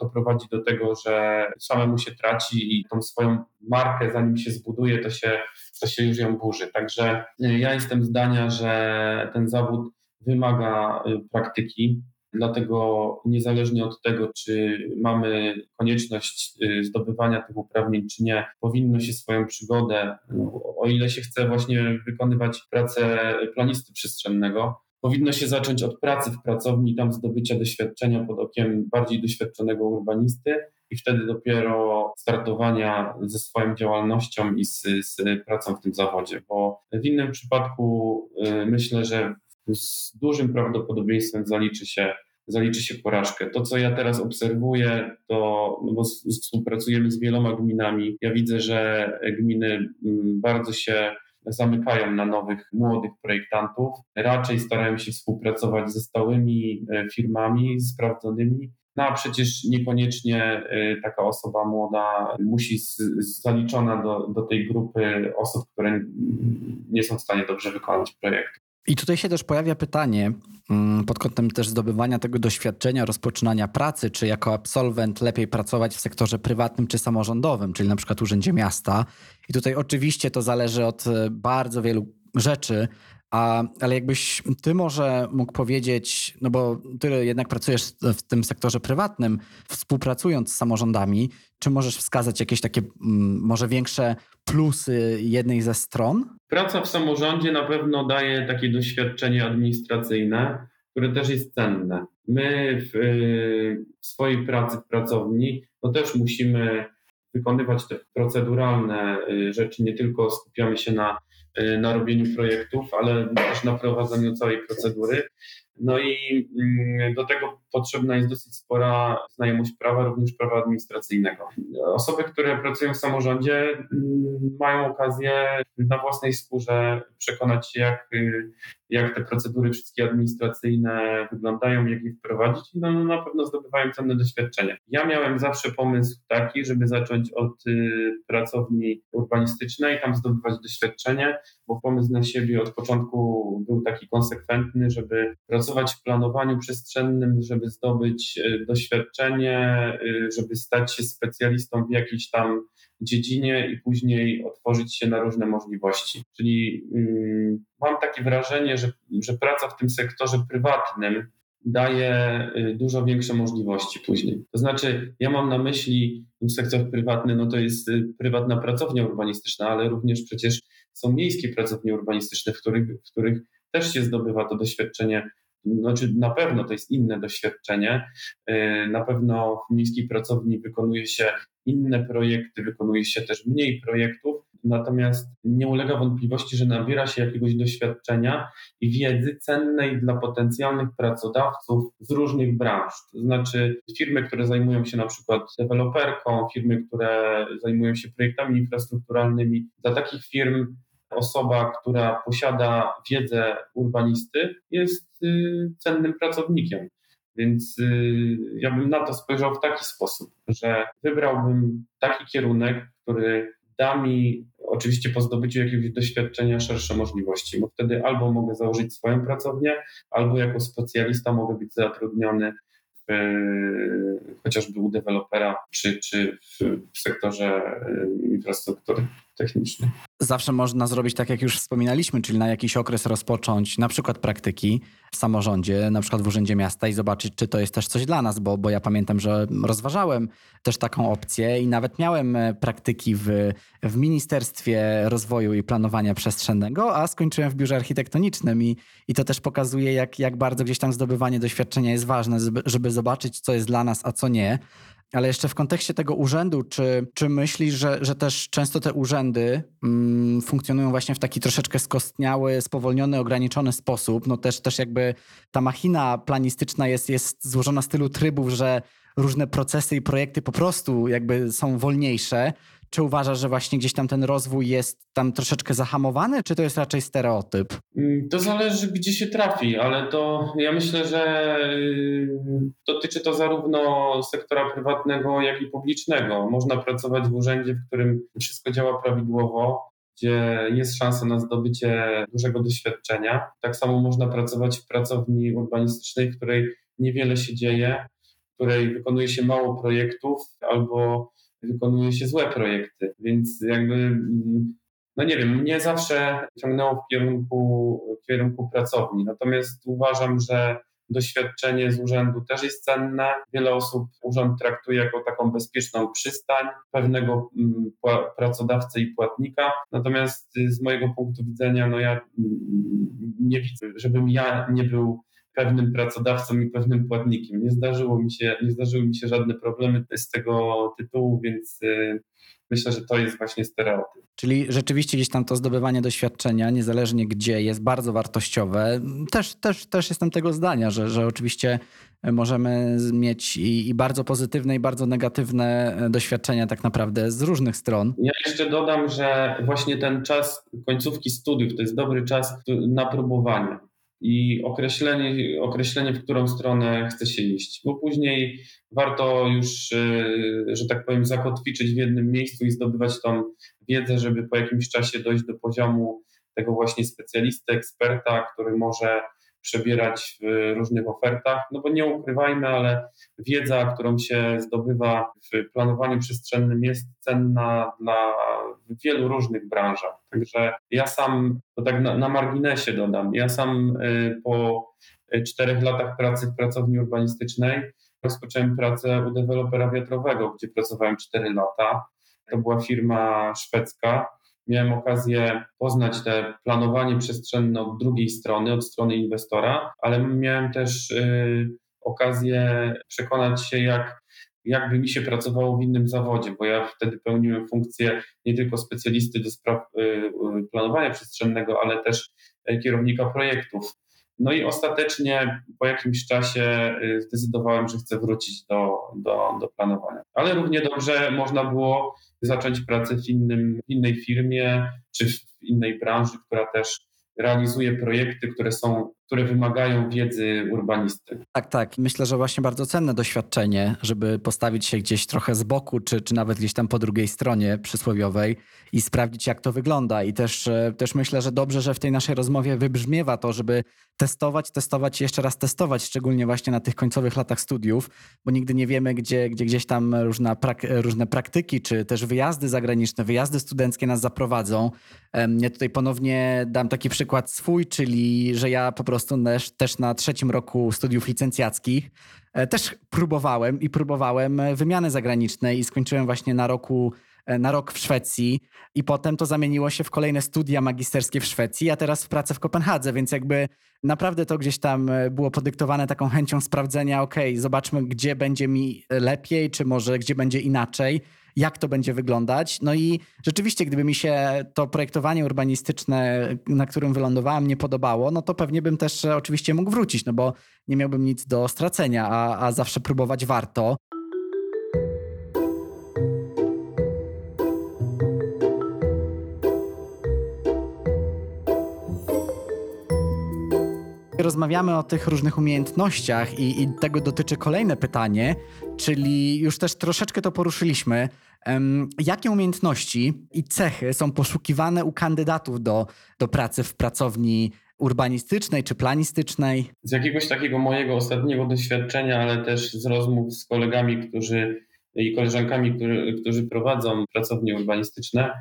to prowadzi do tego, że samemu się traci i tą swoją markę, zanim się zbuduje, to się, to się już ją burzy. Także y, ja jestem zdania, że ten zawód wymaga y, praktyki, dlatego niezależnie od tego, czy mamy konieczność y, zdobywania tych uprawnień, czy nie, powinno się swoją przygodę, no, o ile się chce właśnie wykonywać pracę planisty przestrzennego, powinno się zacząć od pracy w pracowni, tam zdobycia doświadczenia pod okiem bardziej doświadczonego urbanisty i wtedy dopiero startowania ze swoją działalnością i z, z pracą w tym zawodzie, bo w innym przypadku y, myślę, że z dużym prawdopodobieństwem zaliczy się, zaliczy się porażkę. To, co ja teraz obserwuję, to no bo współpracujemy z wieloma gminami. Ja widzę, że gminy mm, bardzo się zamykają na nowych, młodych projektantów. Raczej starają się współpracować ze stałymi e, firmami sprawdzonymi. No a przecież niekoniecznie e, taka osoba młoda musi z, zaliczona do, do tej grupy osób, które nie są w stanie dobrze wykonać projektu. I tutaj się też pojawia pytanie mm, pod kątem też zdobywania tego doświadczenia, rozpoczynania pracy, czy jako absolwent lepiej pracować w sektorze prywatnym czy samorządowym, czyli na przykład urzędzie miasta. I tutaj oczywiście to zależy od e, bardzo wielu rzeczy, a, ale jakbyś ty może mógł powiedzieć, no bo ty jednak pracujesz w tym sektorze prywatnym, współpracując z samorządami, czy możesz wskazać jakieś takie mm, może większe plusy jednej ze stron? Praca w samorządzie na pewno daje takie doświadczenie administracyjne, które też jest cenne. My w, w swojej pracy w pracowni no też musimy wykonywać te proceduralne y, rzeczy, nie tylko skupiamy się na y, na robieniu projektów, ale też na prowadzeniu całej procedury. No i mm, do tego potrzebna jest dosyć spora znajomość prawa, również prawa administracyjnego. Osoby, które pracują w samorządzie, mm, mają okazję na własnej skórze przekonać się, jak, jak te procedury wszystkie administracyjne wyglądają, jak je wprowadzić, no, no na pewno zdobywają cenne doświadczenie. Ja miałem zawsze pomysł taki, żeby zacząć od y, pracowni urbanistycznej, tam zdobywać doświadczenie, bo pomysł na siebie od początku był taki konsekwentny, żeby pracować w planowaniu przestrzennym, żeby zdobyć y, doświadczenie, y, żeby stać się specjalistą w jakiejś tam dziedzinie i później otworzyć się na różne możliwości. Czyli mm, mam takie wrażenie, że, że praca w tym sektorze prywatnym daje y, dużo większe możliwości później. To znaczy, ja mam na myśli sektor prywatny, no to jest prywatna pracownia urbanistyczna, ale również przecież są miejskie pracownie urbanistyczne, w których, w których też się zdobywa to doświadczenie znaczy na pewno to jest inne doświadczenie. Y, na pewno w miejskiej pracowni wykonuje się inne projekty, wykonuje się też mniej projektów, natomiast nie ulega wątpliwości, że nabiera się jakiegoś doświadczenia i wiedzy cennej dla potencjalnych pracodawców z różnych branż. To znaczy firmy, które zajmują się na przykład deweloperką, firmy, które zajmują się projektami infrastrukturalnymi. Dla takich firm osoba, która posiada wiedzę urbanisty, jest y, cennym pracownikiem. Więc y, ja bym na to spojrzał w taki sposób, że wybrałbym taki kierunek, który da mi oczywiście po zdobyciu jakiegoś doświadczenia szersze możliwości, bo wtedy albo mogę założyć swoją pracownię, albo jako specjalista mogę być zatrudniony w, chociażby u dewelopera, czy, czy w, w sektorze y, infrastruktury Zawsze można zrobić tak, jak już wspominaliśmy, czyli na jakiś okres rozpocząć na przykład praktyki w samorządzie, na przykład w Urzędzie Miasta i zobaczyć, czy to jest też coś dla nas, bo, bo ja pamiętam, że rozważałem też taką opcję i nawet miałem e, praktyki w, w Ministerstwie Rozwoju i Planowania Przestrzennego, a skończyłem w biurze architektonicznym i, i to też pokazuje, jak, jak bardzo gdzieś tam zdobywanie doświadczenia jest ważne, żeby zobaczyć, co jest dla nas, a co nie. Ale jeszcze w kontekście tego urzędu, czy, czy myślisz, że, że też często te urzędy mm, funkcjonują właśnie w taki troszeczkę skostniały, spowolniony, ograniczony sposób? No też, też jakby ta machina planistyczna jest, jest złożona z tylu trybów, że różne procesy i projekty po prostu jakby są wolniejsze. Czy uważasz, że właśnie gdzieś tam ten rozwój jest tam troszeczkę zahamowany, czy to jest raczej stereotyp? Mm, to zależy, gdzie się trafi, ale to ja myślę, że y, dotyczy to zarówno sektora prywatnego, jak i publicznego. Można pracować w urzędzie, w którym wszystko działa prawidłowo, gdzie jest szansa na zdobycie dużego doświadczenia. Tak samo można pracować w pracowni urbanistycznej, w której niewiele się dzieje, w której wykonuje się mało projektów albo wykonuje się złe projekty, więc jakby, mm, no nie wiem, mnie zawsze ciągnęło w kierunku, w kierunku pracowni, natomiast uważam, że doświadczenie z urzędu też jest cenne. Wiele osób urząd traktuje jako taką bezpieczną przystań pewnego mm, pracodawcy i płatnika. Natomiast z mojego punktu widzenia, no ja mm, nie widzę, żebym ja nie był pewnym pracodawcą i pewnym płatnikiem. Nie zdarzyło mi się, nie zdarzyły mi się żadne problemy z tego tytułu, więc y, myślę, że to jest właśnie stereotyp. Czyli rzeczywiście gdzieś tam to zdobywanie doświadczenia, niezależnie gdzie, jest bardzo wartościowe. Też, też, też jestem tego zdania, że, że oczywiście możemy mieć i, i bardzo pozytywne, i bardzo negatywne doświadczenia tak naprawdę z różnych stron. Ja jeszcze dodam, że właśnie ten czas końcówki studiów to jest dobry czas na próbowanie i określenie, określenie, w którą stronę chce się iść, bo później warto już, y, że tak powiem, zakotwiczyć w jednym miejscu i zdobywać tą wiedzę, żeby po jakimś czasie dojść do poziomu tego właśnie specjalisty, eksperta, który może przebierać w różnych ofertach, no bo nie ukrywajmy, ale wiedza, którą się zdobywa w planowaniu przestrzennym jest cenna dla wielu różnych branżach. Także ja sam, to tak na, na marginesie dodam, ja sam y, po czterech latach pracy w pracowni urbanistycznej rozpocząłem pracę u dewelopera wiatrowego, gdzie pracowałem cztery lata. To była firma szwedzka, miałem okazję poznać te planowanie przestrzenne od drugiej strony, od strony inwestora, ale miałem też y, okazję przekonać się, jak, jakby mi się pracowało w innym zawodzie, bo ja wtedy pełniłem funkcję nie tylko specjalisty do spraw planowania przestrzennego, ale też kierownika projektów. No i ostatecznie po jakimś czasie y, zdecydowałem, że chcę wrócić do, do, do planowania. Ale równie dobrze można było zacząć pracę w, innym, innej firmie czy w innej branży, która też realizuje projekty, które są, które wymagają wiedzy urbanisty. Tak, tak. Myślę, że właśnie bardzo cenne doświadczenie, żeby postawić się gdzieś trochę z boku, czy, czy nawet gdzieś tam po drugiej stronie przysłowiowej i sprawdzić, jak to wygląda. I też, e, też myślę, że dobrze, że w tej naszej rozmowie wybrzmiewa to, żeby testować, testować i jeszcze raz testować, szczególnie właśnie na tych końcowych latach studiów, bo nigdy nie wiemy, gdzie, gdzie gdzieś tam różna prak różne praktyki, czy też wyjazdy zagraniczne, wyjazdy studenckie nas zaprowadzą. Ja tutaj ponownie dam taki przykład swój, czyli że ja po prostu też, też na trzecim roku studiów licencjackich. E, też próbowałem i próbowałem wymiany zagranicznej i skończyłem właśnie na roku na rok w Szwecji i potem to zamieniło się w kolejne studia magisterskie w Szwecji, a teraz w pracę w Kopenhadze, więc jakby naprawdę to gdzieś tam e, było podyktowane taką chęcią sprawdzenia, ok, zobaczmy, gdzie będzie mi lepiej, czy może gdzie będzie inaczej, jak to będzie wyglądać. No i rzeczywiście, gdyby mi się to projektowanie urbanistyczne, na którym wylądowałem, nie podobało, no to pewnie bym też e, oczywiście mógł wrócić, no bo nie miałbym nic do stracenia, a, a zawsze próbować warto. Rozmawiamy o tych różnych umiejętnościach i, i, tego dotyczy kolejne pytanie, czyli już też troszeczkę to poruszyliśmy. Um, jakie umiejętności i cechy są poszukiwane u kandydatów do, do pracy w pracowni urbanistycznej czy planistycznej? Z jakiegoś takiego mojego ostatniego doświadczenia, ale też z rozmów z kolegami, którzy i koleżankami, którzy, którzy prowadzą pracownie urbanistyczne,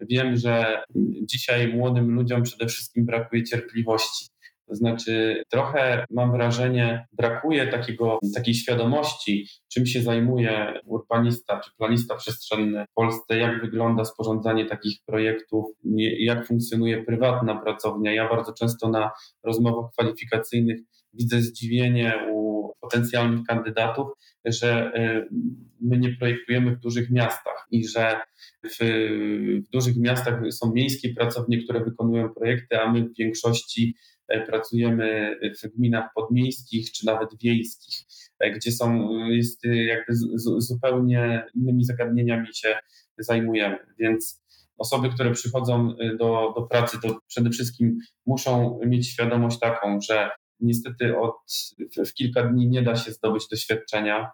wiem, że dzisiaj młodym ludziom przede wszystkim brakuje cierpliwości. To znaczy, trochę mam wrażenie, brakuje takiego, takiej świadomości, czym się zajmuje urbanista czy planista przestrzenny w Polsce, jak wygląda sporządzanie takich projektów, jak funkcjonuje prywatna pracownia. Ja bardzo często na rozmowach kwalifikacyjnych widzę zdziwienie u potencjalnych kandydatów, że y, my nie projektujemy w dużych miastach i że w, w dużych miastach są miejskie pracownie, które wykonują projekty, a my w większości pracujemy w gminach podmiejskich czy nawet wiejskich, e, gdzie są jest jakby z, zupełnie innymi zagadnieniami się zajmujemy. Więc osoby, które przychodzą e, do, do pracy, to przede wszystkim muszą mieć świadomość taką, że niestety od, w kilka dni nie da się zdobyć doświadczenia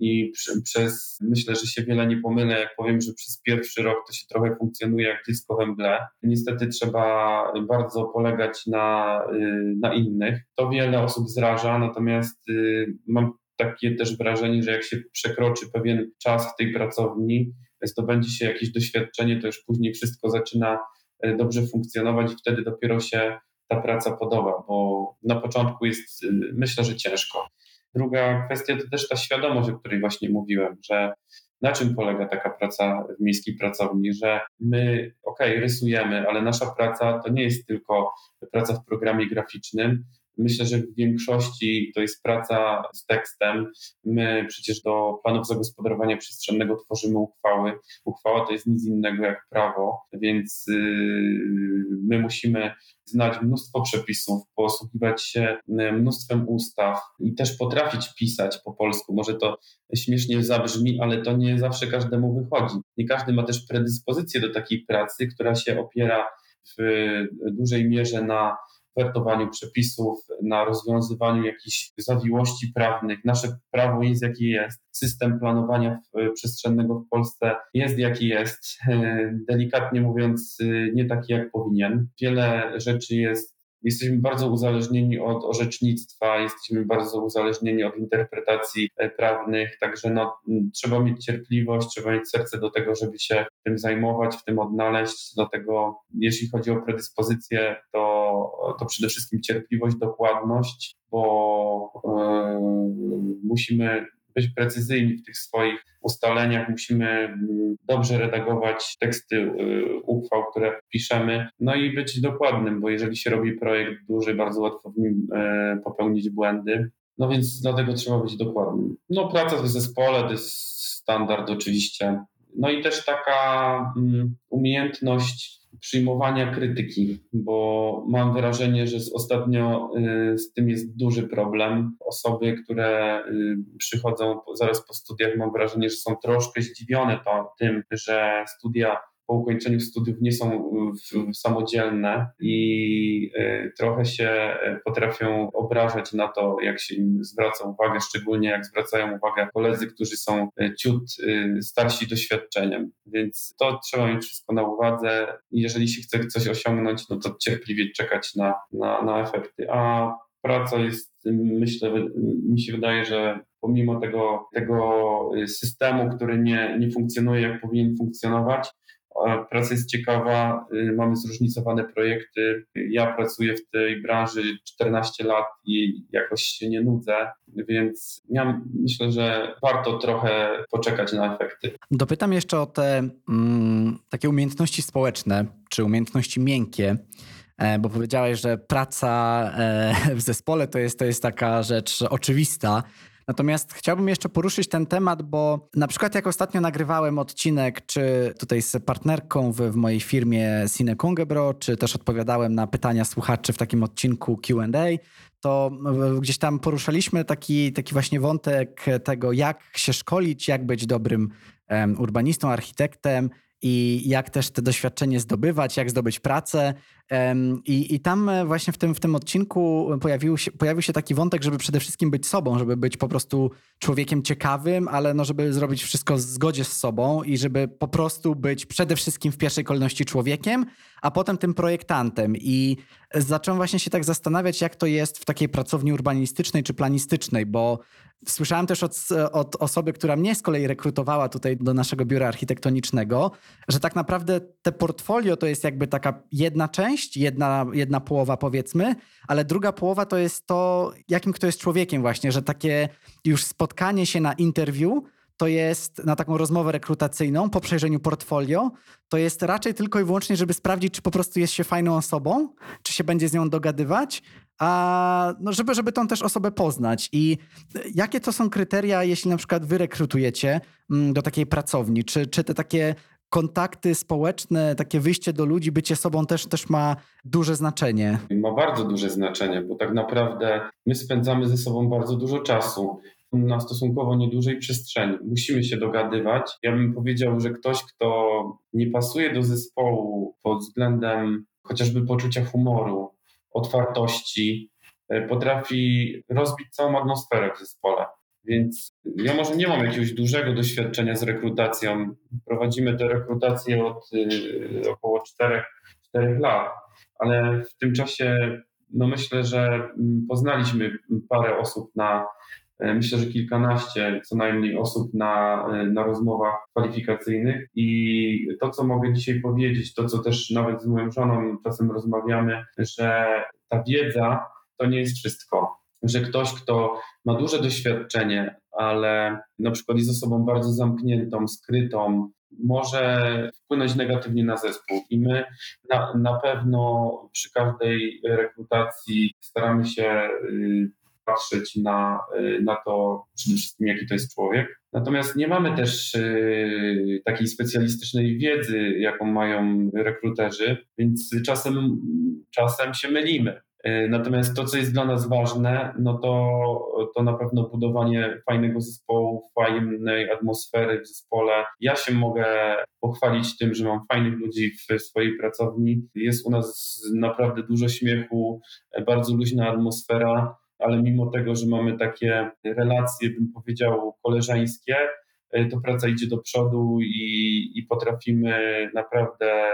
i przez, myślę, że się wiele nie pomylę, jak powiem, że przez pierwszy rok to się trochę funkcjonuje jak dziecko we mgle. Niestety trzeba bardzo polegać na, y, na innych. To wiele osób zraża, natomiast y, mam takie też wrażenie, że jak się przekroczy pewien czas w tej pracowni, zdobędzie się jakieś doświadczenie, to już później wszystko zaczyna y, dobrze funkcjonować i wtedy dopiero się ta praca podoba, bo na początku jest, myślę, że ciężko. Druga kwestia to też ta świadomość, o której właśnie mówiłem, że na czym polega taka praca w miejskiej pracowni, że my, ok, rysujemy, ale nasza praca to nie jest tylko praca w programie graficznym, Myślę, że w większości to jest praca z tekstem. My przecież do planów zagospodarowania przestrzennego tworzymy uchwały. Uchwała to jest nic innego jak prawo, więc y, my musimy znać mnóstwo przepisów, posługiwać się y, mnóstwem ustaw i też potrafić pisać po polsku. Może to śmiesznie zabrzmi, ale to nie zawsze każdemu wychodzi. Nie każdy ma też predyspozycję do takiej pracy, która się opiera w dużej mierze na wertowaniu przepisów, na rozwiązywaniu jakichś zawiłości prawnych. Nasze prawo jest jakie jest. System planowania przestrzennego w Polsce jest jaki jest. Delikatnie mówiąc, nie taki jak powinien. Wiele rzeczy jest Jesteśmy bardzo uzależnieni od orzecznictwa, jesteśmy bardzo uzależnieni od interpretacji e, prawnych, także no, trzeba mieć cierpliwość, trzeba mieć serce do tego, żeby się tym zajmować, w tym odnaleźć. Dlatego jeśli chodzi o predyspozycję, to, to przede wszystkim cierpliwość, dokładność, bo yy, musimy być precyzyjni w tych swoich ustaleniach, musimy mm, dobrze redagować teksty y, uchwał, które piszemy, no i być dokładnym, bo jeżeli się robi projekt duży, bardzo łatwo w nim e, popełnić błędy. no więc dlatego trzeba być dokładnym. No praca w zespole to jest standard oczywiście. No i też taka mm, umiejętność przyjmowania krytyki, bo mam wrażenie, że ostatnio y, z tym jest duży problem. Osoby, które y, przychodzą zaraz po studiach, mam wrażenie, że są troszkę zdziwione to, tym, że studia po ukończeniu studiów nie są samodzielne i y, trochę się y, potrafią obrażać na to, jak się im zwraca uwagę, szczególnie jak zwracają uwagę koledzy, którzy są y, ciut starsi doświadczeniem. Więc to trzeba mieć wszystko na uwadze. Jeżeli się chce coś osiągnąć, no to cierpliwie czekać na, na, na efekty. A praca jest, myślę, mi się wydaje, że pomimo tego, tego systemu, który nie, nie funkcjonuje jak powinien funkcjonować, Praca jest ciekawa, y, mamy zróżnicowane projekty. Ja pracuję w tej branży 14 lat i jakoś się nie nudzę, więc ja myślę, że warto trochę poczekać na efekty. Dopytam jeszcze o te mm, takie umiejętności społeczne, czy umiejętności miękkie e, bo powiedziałeś, że praca e, w zespole to jest, to jest taka rzecz oczywista, Natomiast chciałbym jeszcze poruszyć ten temat, bo na przykład jak ostatnio nagrywałem odcinek, czy tutaj z partnerką w, w mojej firmie Cine Kungebro, czy też odpowiadałem na pytania słuchaczy w takim odcinku QA, to gdzieś tam poruszaliśmy taki, taki właśnie wątek tego, jak się szkolić, jak być dobrym urbanistą, architektem, i jak też te doświadczenie zdobywać, jak zdobyć pracę. I, i tam e, właśnie w tym, w tym odcinku pojawił się, pojawił się taki wątek, żeby przede wszystkim być sobą, żeby być po prostu człowiekiem ciekawym, ale no, żeby zrobić wszystko w zgodzie z sobą i żeby po prostu być przede wszystkim w pierwszej kolejności człowiekiem, a potem tym projektantem. I zacząłem właśnie się tak zastanawiać, jak to jest w takiej pracowni urbanistycznej czy planistycznej, bo Słyszałem też od, od, osoby, która mnie z kolei rekrutowała tutaj do naszego biura architektonicznego, że tak naprawdę te portfolio to jest jakby taka jedna część, jedna, jedna połowa powiedzmy, ale druga połowa to jest to, jakim kto jest człowiekiem właśnie, że takie już spotkanie się na interwiu to jest na taką rozmowę rekrutacyjną po przejrzeniu portfolio, to jest raczej tylko i wyłącznie, żeby sprawdzić, czy po prostu jest się fajną osobą, czy się będzie z nią dogadywać, a no żeby, żeby tą też osobę poznać. I jakie to są kryteria, jeśli na przykład wy rekrutujecie mm, do takiej pracowni? Czy, czy te takie kontakty społeczne, takie wyjście do ludzi, bycie sobą też, też ma duże znaczenie? Ma bardzo duże znaczenie, bo tak naprawdę my spędzamy ze sobą bardzo dużo czasu na stosunkowo niedużej przestrzeni. Musimy się dogadywać. Ja bym powiedział, że ktoś, kto nie pasuje do zespołu pod względem chociażby poczucia humoru, otwartości, e, potrafi rozbić całą atmosferę w zespole. Więc ja może nie mam jakiegoś dużego doświadczenia z rekrutacją. Prowadzimy tę rekrutację od y, około 4, 4 lat, ale w tym czasie no myślę, że mm, poznaliśmy parę osób na, e, myślę, że kilkanaście co najmniej osób na, e, na rozmowach kwalifikacyjnych i to, co mogę dzisiaj powiedzieć, to, co też nawet z moją żoną czasem rozmawiamy, że ta wiedza to nie jest wszystko że ktoś, kto ma duże doświadczenie, ale na przykład jest osobą bardzo zamkniętą, skrytą, może wpłynąć negatywnie na zespół. I my na, na pewno przy każdej rekrutacji staramy się y, patrzeć na, y, na to przede wszystkim, jaki to jest człowiek. Natomiast nie mamy też y, takiej specjalistycznej wiedzy, jaką mają rekruterzy, więc czasem, czasem się mylimy. E, natomiast to, co jest dla nas ważne, no to, to na pewno budowanie fajnego zespołu, fajnej atmosfery w zespole. Ja się mogę pochwalić tym, że mam fajnych ludzi w swojej pracowni. Jest u nas naprawdę dużo śmiechu, bardzo luźna atmosfera, ale mimo tego, że mamy takie relacje, bym powiedział, koleżeńskie, to praca idzie do przodu i, i potrafimy naprawdę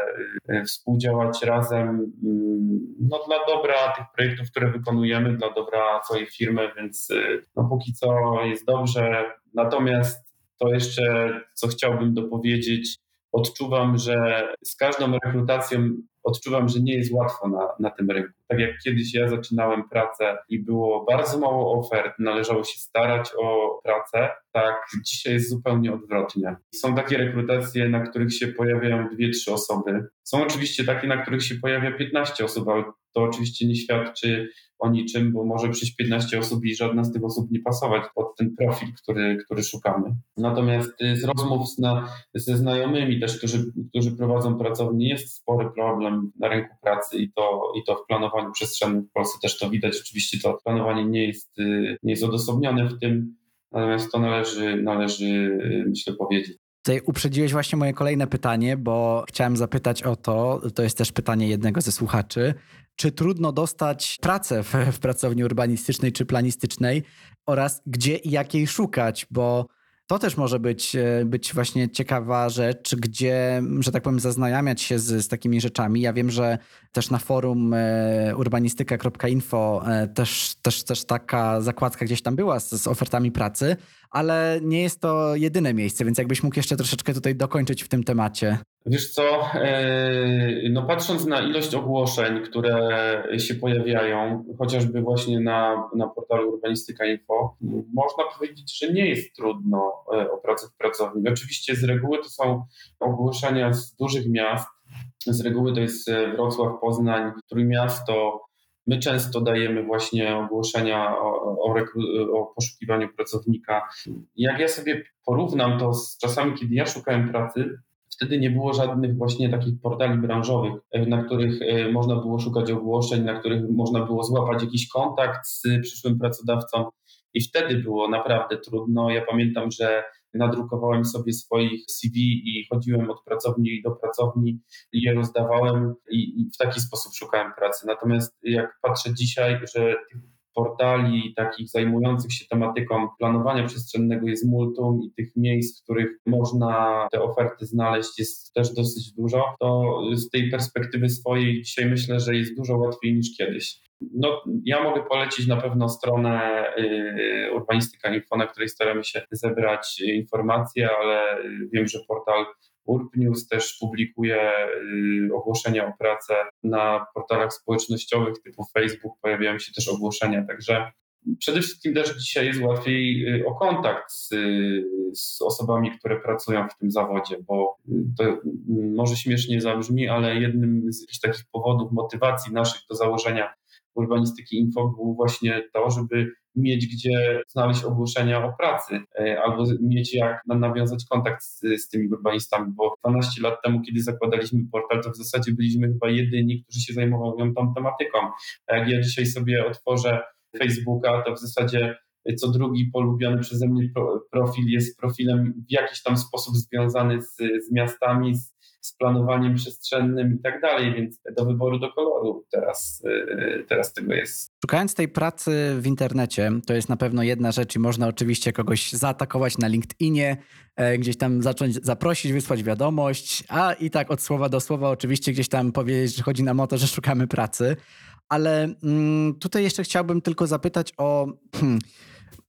e, współdziałać razem mm, no, dla dobra tych projektów, które wykonujemy, dla dobra całej firmy, więc e, no, póki co jest dobrze. Natomiast to jeszcze, co chciałbym dopowiedzieć, odczuwam, że z każdą rekrutacją odczuwam, że nie jest łatwo na, na tym rynku. Tak jak kiedyś ja zaczynałem pracę i było bardzo mało ofert, należało się starać o pracę, tak dzisiaj jest zupełnie odwrotnie. Są takie rekrutacje, na których się pojawiają dwie, trzy osoby. Są oczywiście takie, na których się pojawia 15 osób, ale to oczywiście nie świadczy o niczym, bo może przyjść 15 osób i żadna z tych osób nie pasować pod ten profil, który, który szukamy. Natomiast y, z rozmów z na, ze znajomymi też, którzy, którzy prowadzą pracownie, jest spory problem na rynku pracy i to, i to w planowaniu przestrzennym w Polsce też to widać. Oczywiście to planowanie nie jest, y, nie jest odosobnione w tym, natomiast to należy, należy y, myślę powiedzieć. Tutaj uprzedziłeś właśnie moje kolejne pytanie, bo chciałem zapytać o to, to jest też pytanie jednego ze słuchaczy, czy trudno dostać pracę w, w pracowni urbanistycznej czy planistycznej oraz gdzie i jakiej szukać, bo to też może być, e, być właśnie ciekawa rzecz, gdzie, że tak powiem, zaznajamiać się z, z takimi rzeczami. Ja wiem, że też na forum e, urbanistyka.info e, też, też, też taka zakładka gdzieś tam była z, z ofertami pracy, ale nie jest to jedyne miejsce, więc jakbyś mógł jeszcze troszeczkę tutaj dokończyć w tym temacie. Wiesz co, e, no patrząc na ilość ogłoszeń, które się pojawiają, chociażby właśnie na, na portalu Urbanistyka Info, można powiedzieć, że nie jest trudno e, o pracę w pracowni. Oczywiście z reguły to są ogłoszenia z dużych miast, z reguły to jest e, Wrocław, Poznań, Trójmiasto. My często dajemy właśnie ogłoszenia o, o, o poszukiwaniu pracownika. Jak ja sobie porównam to z czasami, kiedy ja szukałem pracy, Wtedy nie było żadnych właśnie takich portali branżowych, e, na których e, można było szukać ogłoszeń, na których można było złapać jakiś kontakt z przyszłym pracodawcą. I wtedy było naprawdę trudno. Ja pamiętam, że nadrukowałem sobie swoich CV i chodziłem od pracowni do pracowni je rozdawałem i, i w taki sposób szukałem pracy. Natomiast jak patrzę dzisiaj, że tych portali takich zajmujących się tematyką planowania przestrzennego jest multum i tych miejsc, w których można te oferty znaleźć jest też dosyć dużo, to z tej perspektywy swojej dzisiaj myślę, że jest dużo łatwiej niż kiedyś. No, ja mogę polecić na pewno stronę y, Urbanistyka Info, na której staramy się zebrać informacje, ale wiem, że portal News też publikuje y, ogłoszenia o pracę na portalach społecznościowych typu Facebook, pojawiają się też ogłoszenia, także przede wszystkim też dzisiaj jest łatwiej y, o kontakt z, z, osobami, które pracują w tym zawodzie, bo to może śmiesznie zabrzmi, ale jednym z takich powodów motywacji naszych do założenia urbanistyki info było właśnie to, żeby mieć gdzie znaleźć ogłoszenia o pracy e, albo mieć jak nawiązać kontakt z, z tymi urbanistami, bo 12 lat temu, kiedy zakładaliśmy portal, to w zasadzie byliśmy chyba jedyni, którzy się zajmowali tą tematyką. A jak ja dzisiaj sobie otworzę Facebooka, to w zasadzie co drugi polubiony przeze mnie profil jest profilem w jakiś tam sposób związany z, z miastami, z, z planowaniem przestrzennym i tak dalej, więc do wyboru do koloru teraz, y, teraz tego jest. Szukając tej pracy w internecie, to jest na pewno jedna rzecz i można oczywiście kogoś zaatakować na LinkedInie, e, gdzieś tam zacząć zaprosić, wysłać wiadomość, a i tak od słowa do słowa oczywiście gdzieś tam powiedzieć, że chodzi nam o to, że szukamy pracy. Ale mm, tutaj jeszcze chciałbym tylko zapytać o... Hmm,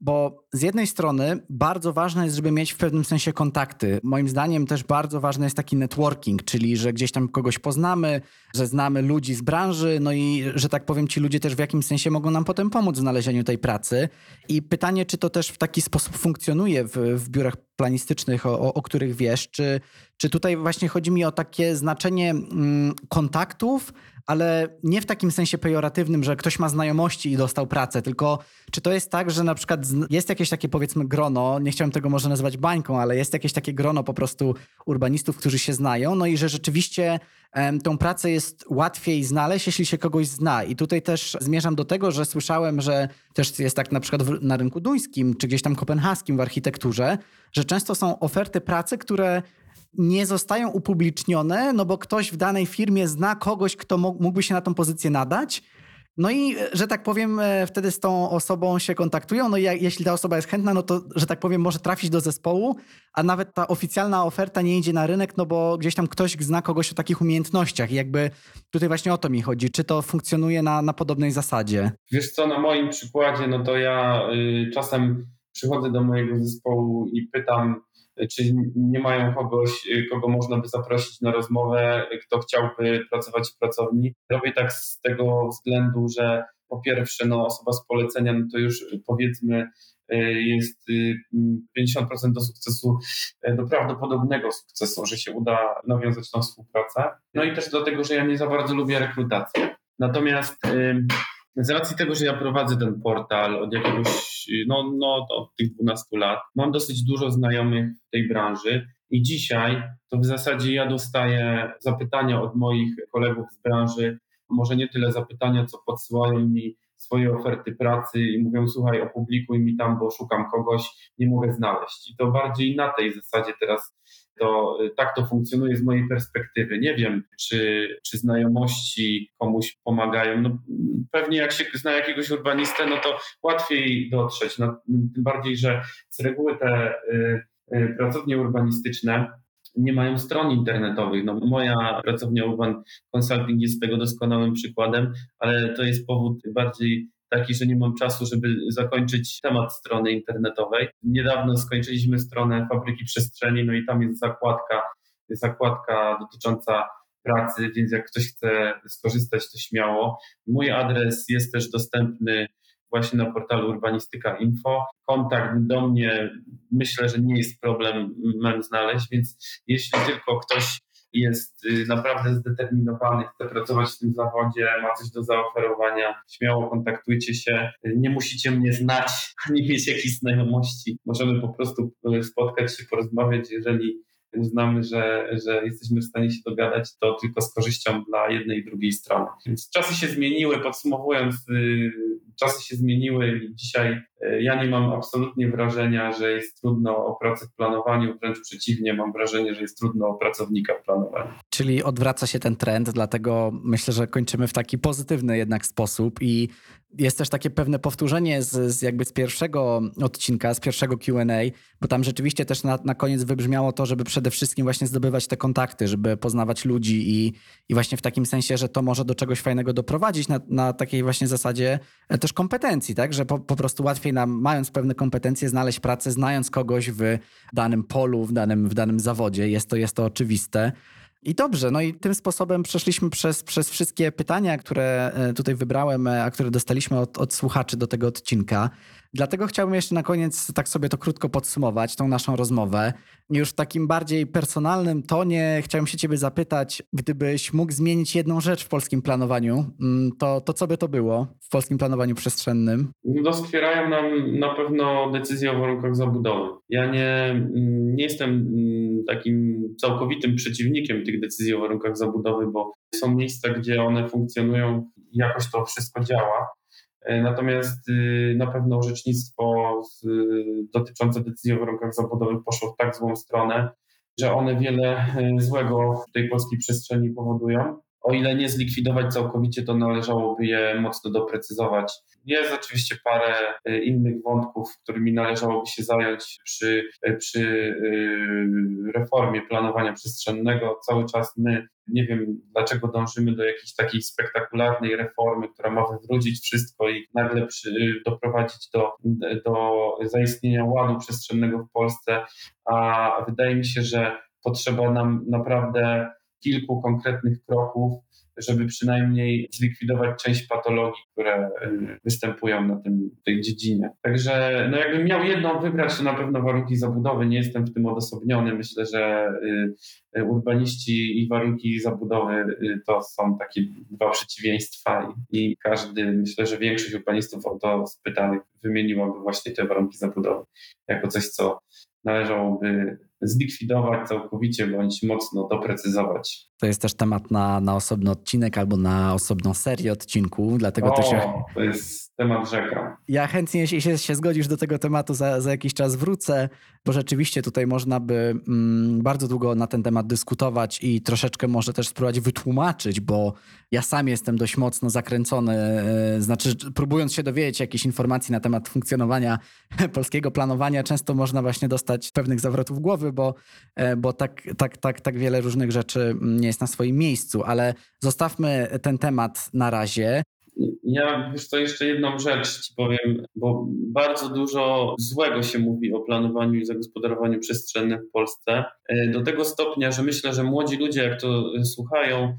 bo z jednej strony bardzo ważne jest, żeby mieć w pewnym sensie kontakty. Moim zdaniem też bardzo ważny jest taki networking, czyli że gdzieś tam kogoś poznamy, że znamy ludzi z branży, no i że tak powiem, ci ludzie też w jakimś sensie mogą nam potem pomóc w znalezieniu tej pracy. I pytanie, czy to też w taki sposób funkcjonuje w, w biurach planistycznych, o, o, których wiesz, czy, czy tutaj właśnie chodzi mi o takie znaczenie mm, kontaktów, ale nie w takim sensie pejoratywnym, że ktoś ma znajomości i dostał pracę, tylko czy to jest tak, że na przykład jest jakieś takie powiedzmy grono, nie chciałem tego może nazywać bańką, ale jest jakieś takie grono po prostu urbanistów, którzy się znają, no i że rzeczywiście um, tą pracę jest łatwiej znaleźć, jeśli się kogoś zna. I tutaj też zmierzam do tego, że słyszałem, że też jest tak na przykład w, na rynku duńskim, czy gdzieś tam kopenhaskim w architekturze, że często są oferty pracy, które nie zostają upublicznione, no bo ktoś w danej firmie zna kogoś, kto mógłby się na tą pozycję nadać. No i, że tak powiem, e, wtedy z tą osobą się kontaktują. No i jeśli ta osoba jest chętna, no to, że tak powiem, może trafić do zespołu, a nawet ta oficjalna oferta nie idzie na rynek, no bo gdzieś tam ktoś zna kogoś o takich umiejętnościach. I jakby tutaj właśnie o to mi chodzi. Czy to funkcjonuje na, na podobnej zasadzie? Wiesz co, na moim przykładzie, no to ja y, czasem przychodzę do mojego zespołu i pytam, czy nie mają kogoś, kogo można by zaprosić na rozmowę, kto chciałby pracować w pracowni. Robię tak z tego względu, że po pierwsze, no, osoba z polecenia, no to już powiedzmy jest 50% do sukcesu, do prawdopodobnego sukcesu, że się uda nawiązać tą współpracę. No i też dlatego, że ja nie za bardzo lubię rekrutację. Natomiast z racji tego, że ja prowadzę ten portal od jakiegoś, no, no od tych 12 lat, mam dosyć dużo znajomych w tej branży i dzisiaj to w zasadzie ja dostaję zapytania od moich kolegów z branży, może nie tyle zapytania, co podsyłają mi swoje oferty pracy i mówią, słuchaj, opublikuj mi tam, bo szukam kogoś, nie mogę znaleźć. I to bardziej na tej zasadzie teraz to tak to funkcjonuje z mojej perspektywy. Nie wiem, czy, czy znajomości komuś pomagają. No, pewnie jak się zna jakiegoś urbanistę, no to łatwiej dotrzeć. No, tym bardziej, że z reguły te y, y, pracownie urbanistyczne nie mają stron internetowych. No, moja pracownia Urban Consulting jest tego doskonałym przykładem, ale to jest powód bardziej taki, że nie mam czasu, żeby zakończyć temat strony internetowej. Niedawno skończyliśmy stronę Fabryki Przestrzeni, no i tam jest zakładka, zakładka dotycząca pracy, więc jak ktoś chce skorzystać, to śmiało. Mój adres jest też dostępny właśnie na portalu Urbanistyka Info. Kontakt do mnie myślę, że nie jest problemem znaleźć, więc jeśli tylko ktoś jest y, naprawdę zdeterminowany, chce pracować w tym zawodzie, ma coś do zaoferowania, śmiało kontaktujcie się. Nie musicie mnie znać ani mieć jakichś znajomości. Możemy po prostu y, spotkać się, porozmawiać, jeżeli uznamy, że, że jesteśmy w stanie się dogadać, to tylko z korzyścią dla jednej i drugiej strony. Więc czasy się zmieniły, podsumowując, y, czasy się zmieniły i dzisiaj y, ja nie mam absolutnie wrażenia, że jest trudno o pracę w planowaniu, wręcz przeciwnie, mam wrażenie, że jest trudno o pracownika w planowaniu. Czyli odwraca się ten trend, dlatego myślę, że kończymy w taki pozytywny jednak sposób i jest też takie pewne powtórzenie z, z, jakby z pierwszego odcinka, z pierwszego QA, bo tam rzeczywiście też na, na koniec wybrzmiało to, żeby przede wszystkim właśnie zdobywać te kontakty, żeby poznawać ludzi i, i właśnie w takim sensie, że to może do czegoś fajnego doprowadzić na, na takiej właśnie zasadzie e, też kompetencji, tak? Że po, po prostu łatwiej nam, mając pewne kompetencje, znaleźć pracę, znając kogoś w danym polu, w danym, w danym zawodzie. Jest to, jest to oczywiste. I dobrze, no i tym sposobem przeszliśmy przez, przez wszystkie pytania, które e, tutaj wybrałem, e, a które dostaliśmy od, od słuchaczy do tego odcinka. Dlatego chciałbym jeszcze na koniec tak sobie to krótko podsumować, tą naszą rozmowę. Już w takim bardziej personalnym tonie chciałem się ciebie zapytać, gdybyś mógł zmienić jedną rzecz w polskim planowaniu, mm, to, to co by to było w polskim planowaniu przestrzennym? Doskwierają nam na pewno decyzje o warunkach zabudowy. Ja nie, mm, nie jestem mm, takim całkowitym przeciwnikiem tych decyzji o warunkach zabudowy, bo są miejsca, gdzie one funkcjonują, jakoś to wszystko działa natomiast y, na pewno orzecznictwo dotyczące decyzji o warunkach zabudowy poszło w tak złą stronę, że one wiele e, złego w tej polskiej przestrzeni powodują. O ile nie zlikwidować całkowicie, to należałoby je mocno doprecyzować. Jest oczywiście parę e, innych wątków, którymi należałoby się zająć przy, przy reformie planowania przestrzennego. Cały czas my nie wiem, dlaczego dążymy do jakiejś takiej spektakularnej reformy, która ma wywrócić wszystko i nagle przy, doprowadzić do, do zaistnienia ładu przestrzennego w Polsce, a wydaje mi się, że potrzeba nam naprawdę kilku konkretnych kroków, żeby przynajmniej zlikwidować część patologii, które y, występują na tym, tej dziedzinie. Także no jakbym miał jedną wybrać, to na pewno warunki zabudowy. Nie jestem w tym odosobniony. Myślę, że y, y, urbaniści i warunki zabudowy to są takie dwa przeciwieństwa i każdy, myślę, że większość urbanistów o to spytanych wymieniłaby właśnie te warunki zabudowy jako coś, co należałoby zlikwidować całkowicie bądź mocno doprecyzować. To jest też temat na, na osobny odcinek albo na osobną serię odcinków, dlatego o, też. To jest temat rzeka. Ja chętnie, jeśli się, się zgodzisz do tego tematu, za, za jakiś czas wrócę, bo rzeczywiście tutaj można by mm, bardzo długo na ten temat dyskutować i troszeczkę może też spróbować wytłumaczyć, bo ja sam jestem dość mocno zakręcony, yy, znaczy próbując się dowiedzieć jakichś informacji na temat funkcjonowania polskiego planowania, często można właśnie dostać pewnych zawrotów głowy, bo, yy, bo tak, tak, tak, tak wiele różnych rzeczy nie jest na swoim miejscu, ale zostawmy ten temat na razie. Ja wiesz co, jeszcze jedną rzecz ci powiem, bo bardzo dużo złego się mówi o planowaniu i zagospodarowaniu przestrzennym w Polsce. E, do tego stopnia, że myślę, że młodzi ludzie, jak to słuchają, e,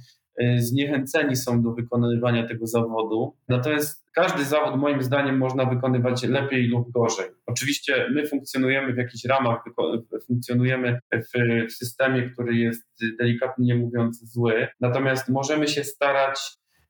zniechęceni są do wykonywania tego zawodu. Natomiast każdy zawód, moim zdaniem, można wykonywać lepiej lub gorzej. Oczywiście my funkcjonujemy w jakichś ramach, funkcjonujemy w, systemie, który jest delikatnie mówiąc zły, natomiast możemy się starać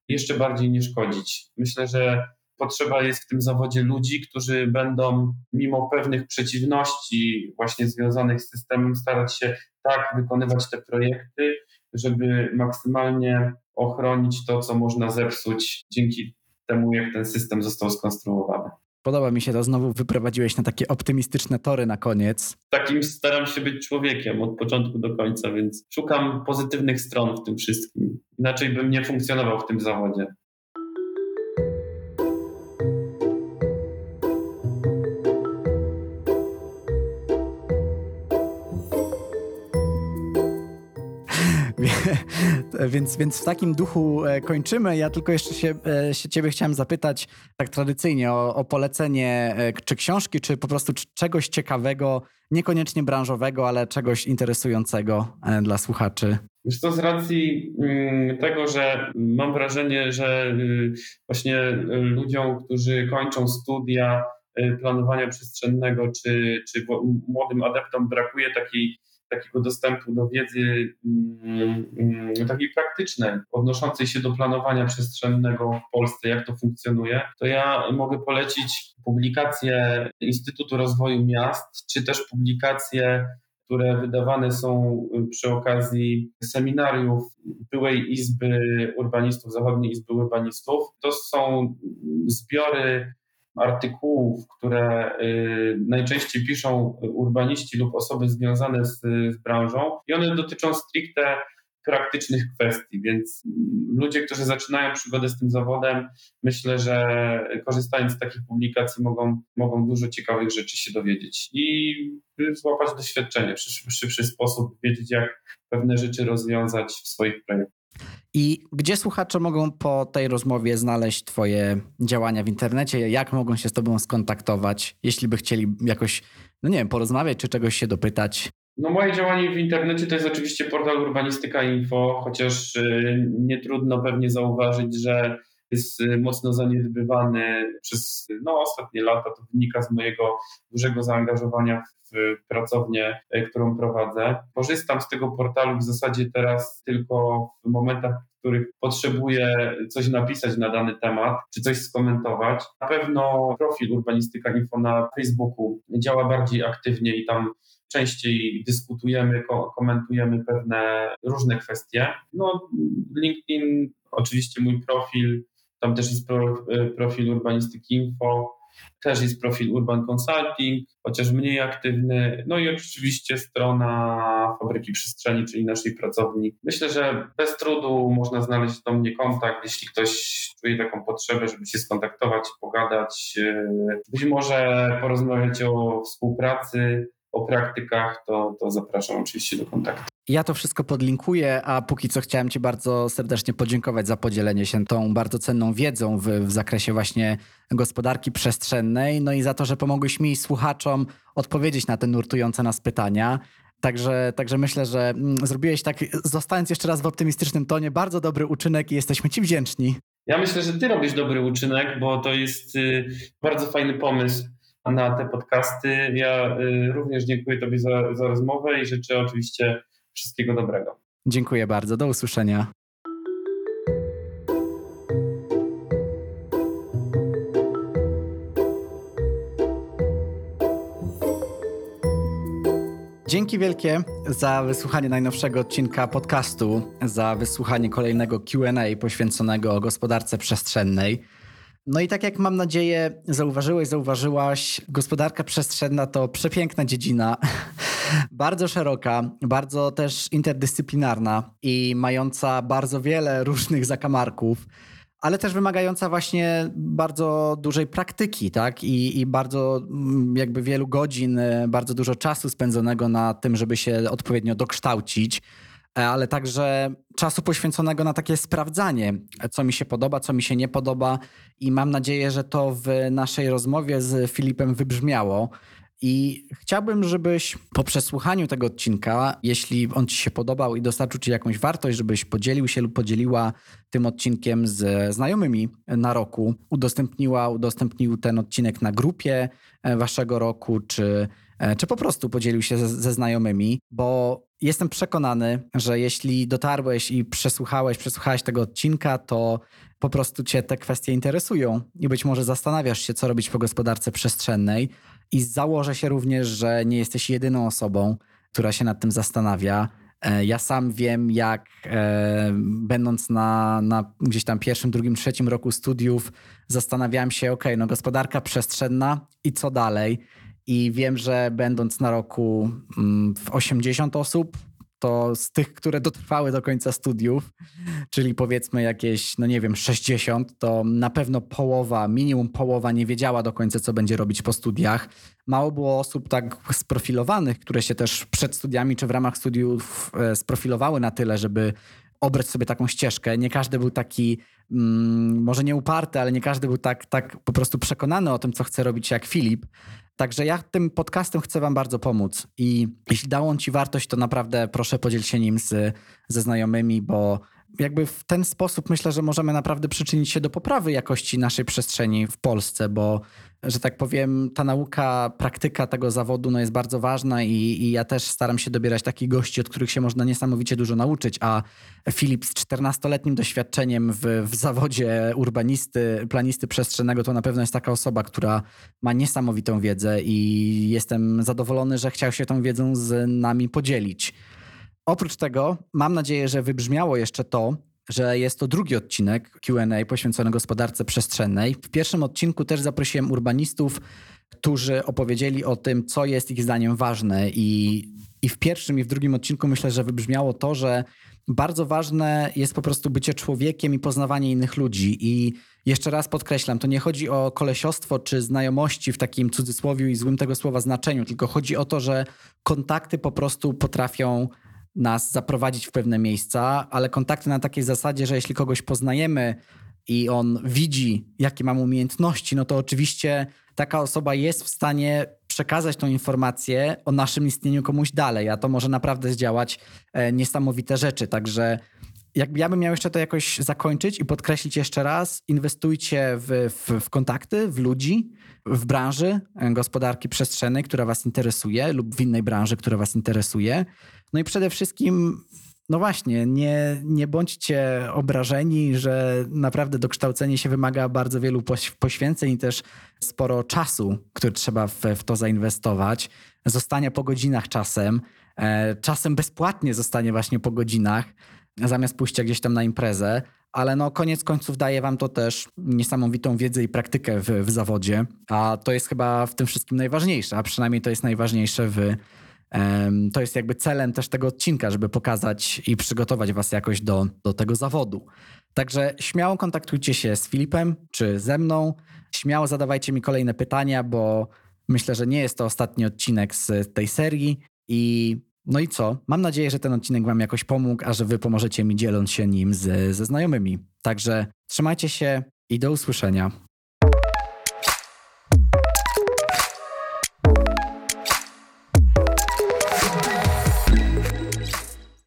jeszcze bardziej nie szkodzić. Myślę, że potrzeba jest w tym zawodzie ludzi, którzy będą mimo pewnych przeciwności właśnie związanych z systemem starać się tak wykonywać te projekty, żeby maksymalnie ochronić to, co można zepsuć dzięki temu, jak ten system został skonstruowany. Podoba mi się to, znowu wyprowadziłeś na takie optymistyczne tory na koniec. Takim staram się być człowiekiem od początku do końca, więc szukam pozytywnych stron w tym wszystkim. Inaczej bym nie funkcjonował w tym zawodzie. Więc, więc w takim duchu e, kończymy. Ja tylko jeszcze się, e, się ciebie chciałem zapytać tak tradycyjnie o, o polecenie e, czy książki, czy po prostu czegoś ciekawego, niekoniecznie branżowego, ale czegoś interesującego dla słuchaczy. Wiesz to z racji mm, tego, że mam wrażenie, że y, właśnie ludziom, którzy kończą studia planowania przestrzennego, czy, czy młodym adeptom brakuje takiej takiego dostępu do wiedzy mm, mm, takiej praktycznej, odnoszącej się do planowania przestrzennego w Polsce, jak to funkcjonuje, to ja mogę polecić publikacje Instytutu Rozwoju Miast, czy też publikacje które wydawane są przy okazji seminariów byłej Izby Urbanistów, Zachodniej Izby Urbanistów. To są zbiory artykułów, które y, najczęściej piszą urbaniści lub osoby związane z, z branżą i one dotyczą stricte praktycznych kwestii, więc ludzie, którzy zaczynają przygodę z tym zawodem, myślę, że korzystając z takich publikacji mogą, mogą dużo ciekawych rzeczy się dowiedzieć i złapać doświadczenie w szybszy sposób, wiedzieć jak pewne rzeczy rozwiązać w swoich projektach. I gdzie słuchacze mogą po tej rozmowie znaleźć Twoje działania w internecie? Jak mogą się z Tobą skontaktować, jeśli by chcieli jakoś, no nie wiem, porozmawiać czy czegoś się dopytać? No moje działanie w internecie to jest oczywiście portal Urbanistyka Info, chociaż y, nie trudno pewnie zauważyć, że jest y, mocno zaniedbywany przez no, ostatnie lata. To wynika z mojego dużego zaangażowania w pracownię, y, którą prowadzę. Korzystam z tego portalu w zasadzie teraz tylko w momentach, w których potrzebuję coś napisać na dany temat, czy coś skomentować. Na pewno profil Urbanistyka Info na Facebooku działa bardziej aktywnie i tam częściej dyskutujemy, komentujemy pewne różne kwestie. No, LinkedIn, oczywiście mój profil, tam też jest profil Urbanistyki Info, też jest profil Urban Consulting, chociaż mniej aktywny. No i oczywiście strona Fabryki Przestrzeni, czyli naszej pracowni. Myślę, że bez trudu można znaleźć do mnie kontakt, jeśli ktoś czuje taką potrzebę, żeby się skontaktować, pogadać, być może porozmawiać o współpracy o praktykach, to, to zapraszam oczywiście do kontaktu. Ja to wszystko podlinkuję, a póki co chciałem Ci bardzo serdecznie podziękować za podzielenie się tą bardzo cenną wiedzą w, w zakresie właśnie gospodarki przestrzennej, no i za to, że pomogłeś mi słuchaczom odpowiedzieć na te nurtujące nas pytania. Także, także myślę, że mm, zrobiłeś tak, zostając jeszcze raz w optymistycznym tonie, bardzo dobry uczynek i jesteśmy Ci wdzięczni. Ja myślę, że Ty robisz dobry uczynek, bo to jest y, bardzo fajny pomysł na te podcasty. Ja y, również dziękuję Tobie za, za rozmowę i życzę oczywiście wszystkiego dobrego. Dziękuję bardzo. Do usłyszenia. Dzięki wielkie za wysłuchanie najnowszego odcinka podcastu, za wysłuchanie kolejnego QA poświęconego gospodarce przestrzennej. No i tak jak mam nadzieję zauważyłeś, zauważyłaś, gospodarka przestrzenna to przepiękna dziedzina, bardzo szeroka, bardzo też interdyscyplinarna i mająca bardzo wiele różnych zakamarków, ale też wymagająca właśnie bardzo dużej praktyki, tak? I, I bardzo mm, jakby wielu godzin, bardzo dużo czasu spędzonego na tym, żeby się odpowiednio dokształcić. E, ale także czasu poświęconego na takie sprawdzanie, co mi się podoba, co mi się nie podoba. I mam nadzieję, że to w naszej rozmowie z Filipem wybrzmiało. I chciałbym, żebyś po przesłuchaniu tego odcinka, jeśli on Ci się podobał i dostarczył Ci jakąś wartość, żebyś podzielił się lub podzieliła tym odcinkiem z znajomymi na roku, udostępniła, udostępnił ten odcinek na grupie e, Waszego roku, czy czy po prostu podzielił się ze, ze znajomymi, bo jestem przekonany, że jeśli dotarłeś i przesłuchałeś, przesłuchałeś tego odcinka, to po prostu cię te kwestie interesują i być może zastanawiasz się, co robić po gospodarce przestrzennej i założę się również, że nie jesteś jedyną osobą, która się nad tym zastanawia. E, ja sam wiem, jak e, będąc na, na gdzieś tam pierwszym, drugim, trzecim roku studiów, zastanawiałem się, ok, no gospodarka przestrzenna i co dalej? I wiem, że będąc na roku mm, w 80 osób, to z tych, które dotrwały do końca studiów, czyli powiedzmy jakieś, no nie wiem, 60, to na pewno połowa, minimum połowa nie wiedziała do końca, co będzie robić po studiach. Mało było osób tak sprofilowanych, które się też przed studiami czy w ramach studiów e, sprofilowały na tyle, żeby obrać sobie taką ścieżkę. Nie każdy był taki, mm, może nie uparty, ale nie każdy był tak, tak po prostu przekonany o tym, co chce robić jak Filip. Także ja tym podcastem chcę Wam bardzo pomóc i jeśli dał on Ci wartość, to naprawdę proszę podziel się nim z, ze znajomymi, bo jakby w ten sposób myślę, że możemy naprawdę przyczynić się do poprawy jakości naszej przestrzeni w Polsce, bo że tak powiem, ta nauka, praktyka tego zawodu no jest bardzo ważna i, i ja też staram się dobierać takich gości, od których się można niesamowicie dużo nauczyć, a Filip z 14-letnim doświadczeniem w, w zawodzie urbanisty, planisty przestrzennego to na pewno jest taka osoba, która ma niesamowitą wiedzę i jestem zadowolony, że chciał się tą wiedzą z nami podzielić. Oprócz tego mam nadzieję, że wybrzmiało jeszcze to, że jest to drugi odcinek QA poświęcony gospodarce przestrzennej. W pierwszym odcinku też zaprosiłem urbanistów, którzy opowiedzieli o tym, co jest ich zdaniem ważne. I, I w pierwszym i w drugim odcinku myślę, że wybrzmiało to, że bardzo ważne jest po prostu bycie człowiekiem i poznawanie innych ludzi. I jeszcze raz podkreślam, to nie chodzi o kolesiostwo czy znajomości w takim cudzysłowiu i złym tego słowa znaczeniu, tylko chodzi o to, że kontakty po prostu potrafią nas zaprowadzić w pewne miejsca, ale kontakty na takiej zasadzie, że jeśli kogoś poznajemy i on widzi, jakie mam umiejętności, no to oczywiście taka osoba jest w stanie przekazać tą informację o naszym istnieniu komuś dalej, a to może naprawdę zdziałać e, niesamowite rzeczy. Także jakby ja bym miał jeszcze to jakoś zakończyć i podkreślić jeszcze raz, inwestujcie w, w, w, kontakty, w ludzi, w branży e, gospodarki przestrzennej, która was interesuje lub w innej branży, która was interesuje. No i przede wszystkim, no właśnie, nie, nie bądźcie obrażeni, że naprawdę dokształcenie się wymaga bardzo wielu poświęceń i też sporo czasu, który trzeba w, w to zainwestować. Zostania po godzinach czasem, e, czasem bezpłatnie zostanie właśnie po godzinach, zamiast pójścia gdzieś tam na imprezę ale no koniec końców daje wam to też niesamowitą wiedzę i praktykę w, w, zawodzie, a to jest chyba w tym wszystkim najważniejsze, a przynajmniej to jest najważniejsze w to jest jakby celem też tego odcinka, żeby pokazać i przygotować Was jakoś do, do tego zawodu. Także śmiało kontaktujcie się z Filipem czy ze mną. Śmiało zadawajcie mi kolejne pytania, bo myślę, że nie jest to ostatni odcinek z tej serii. I no i co? Mam nadzieję, że ten odcinek Wam jakoś pomógł, a że Wy pomożecie mi dzieląc się nim z, ze znajomymi. Także trzymajcie się i do usłyszenia.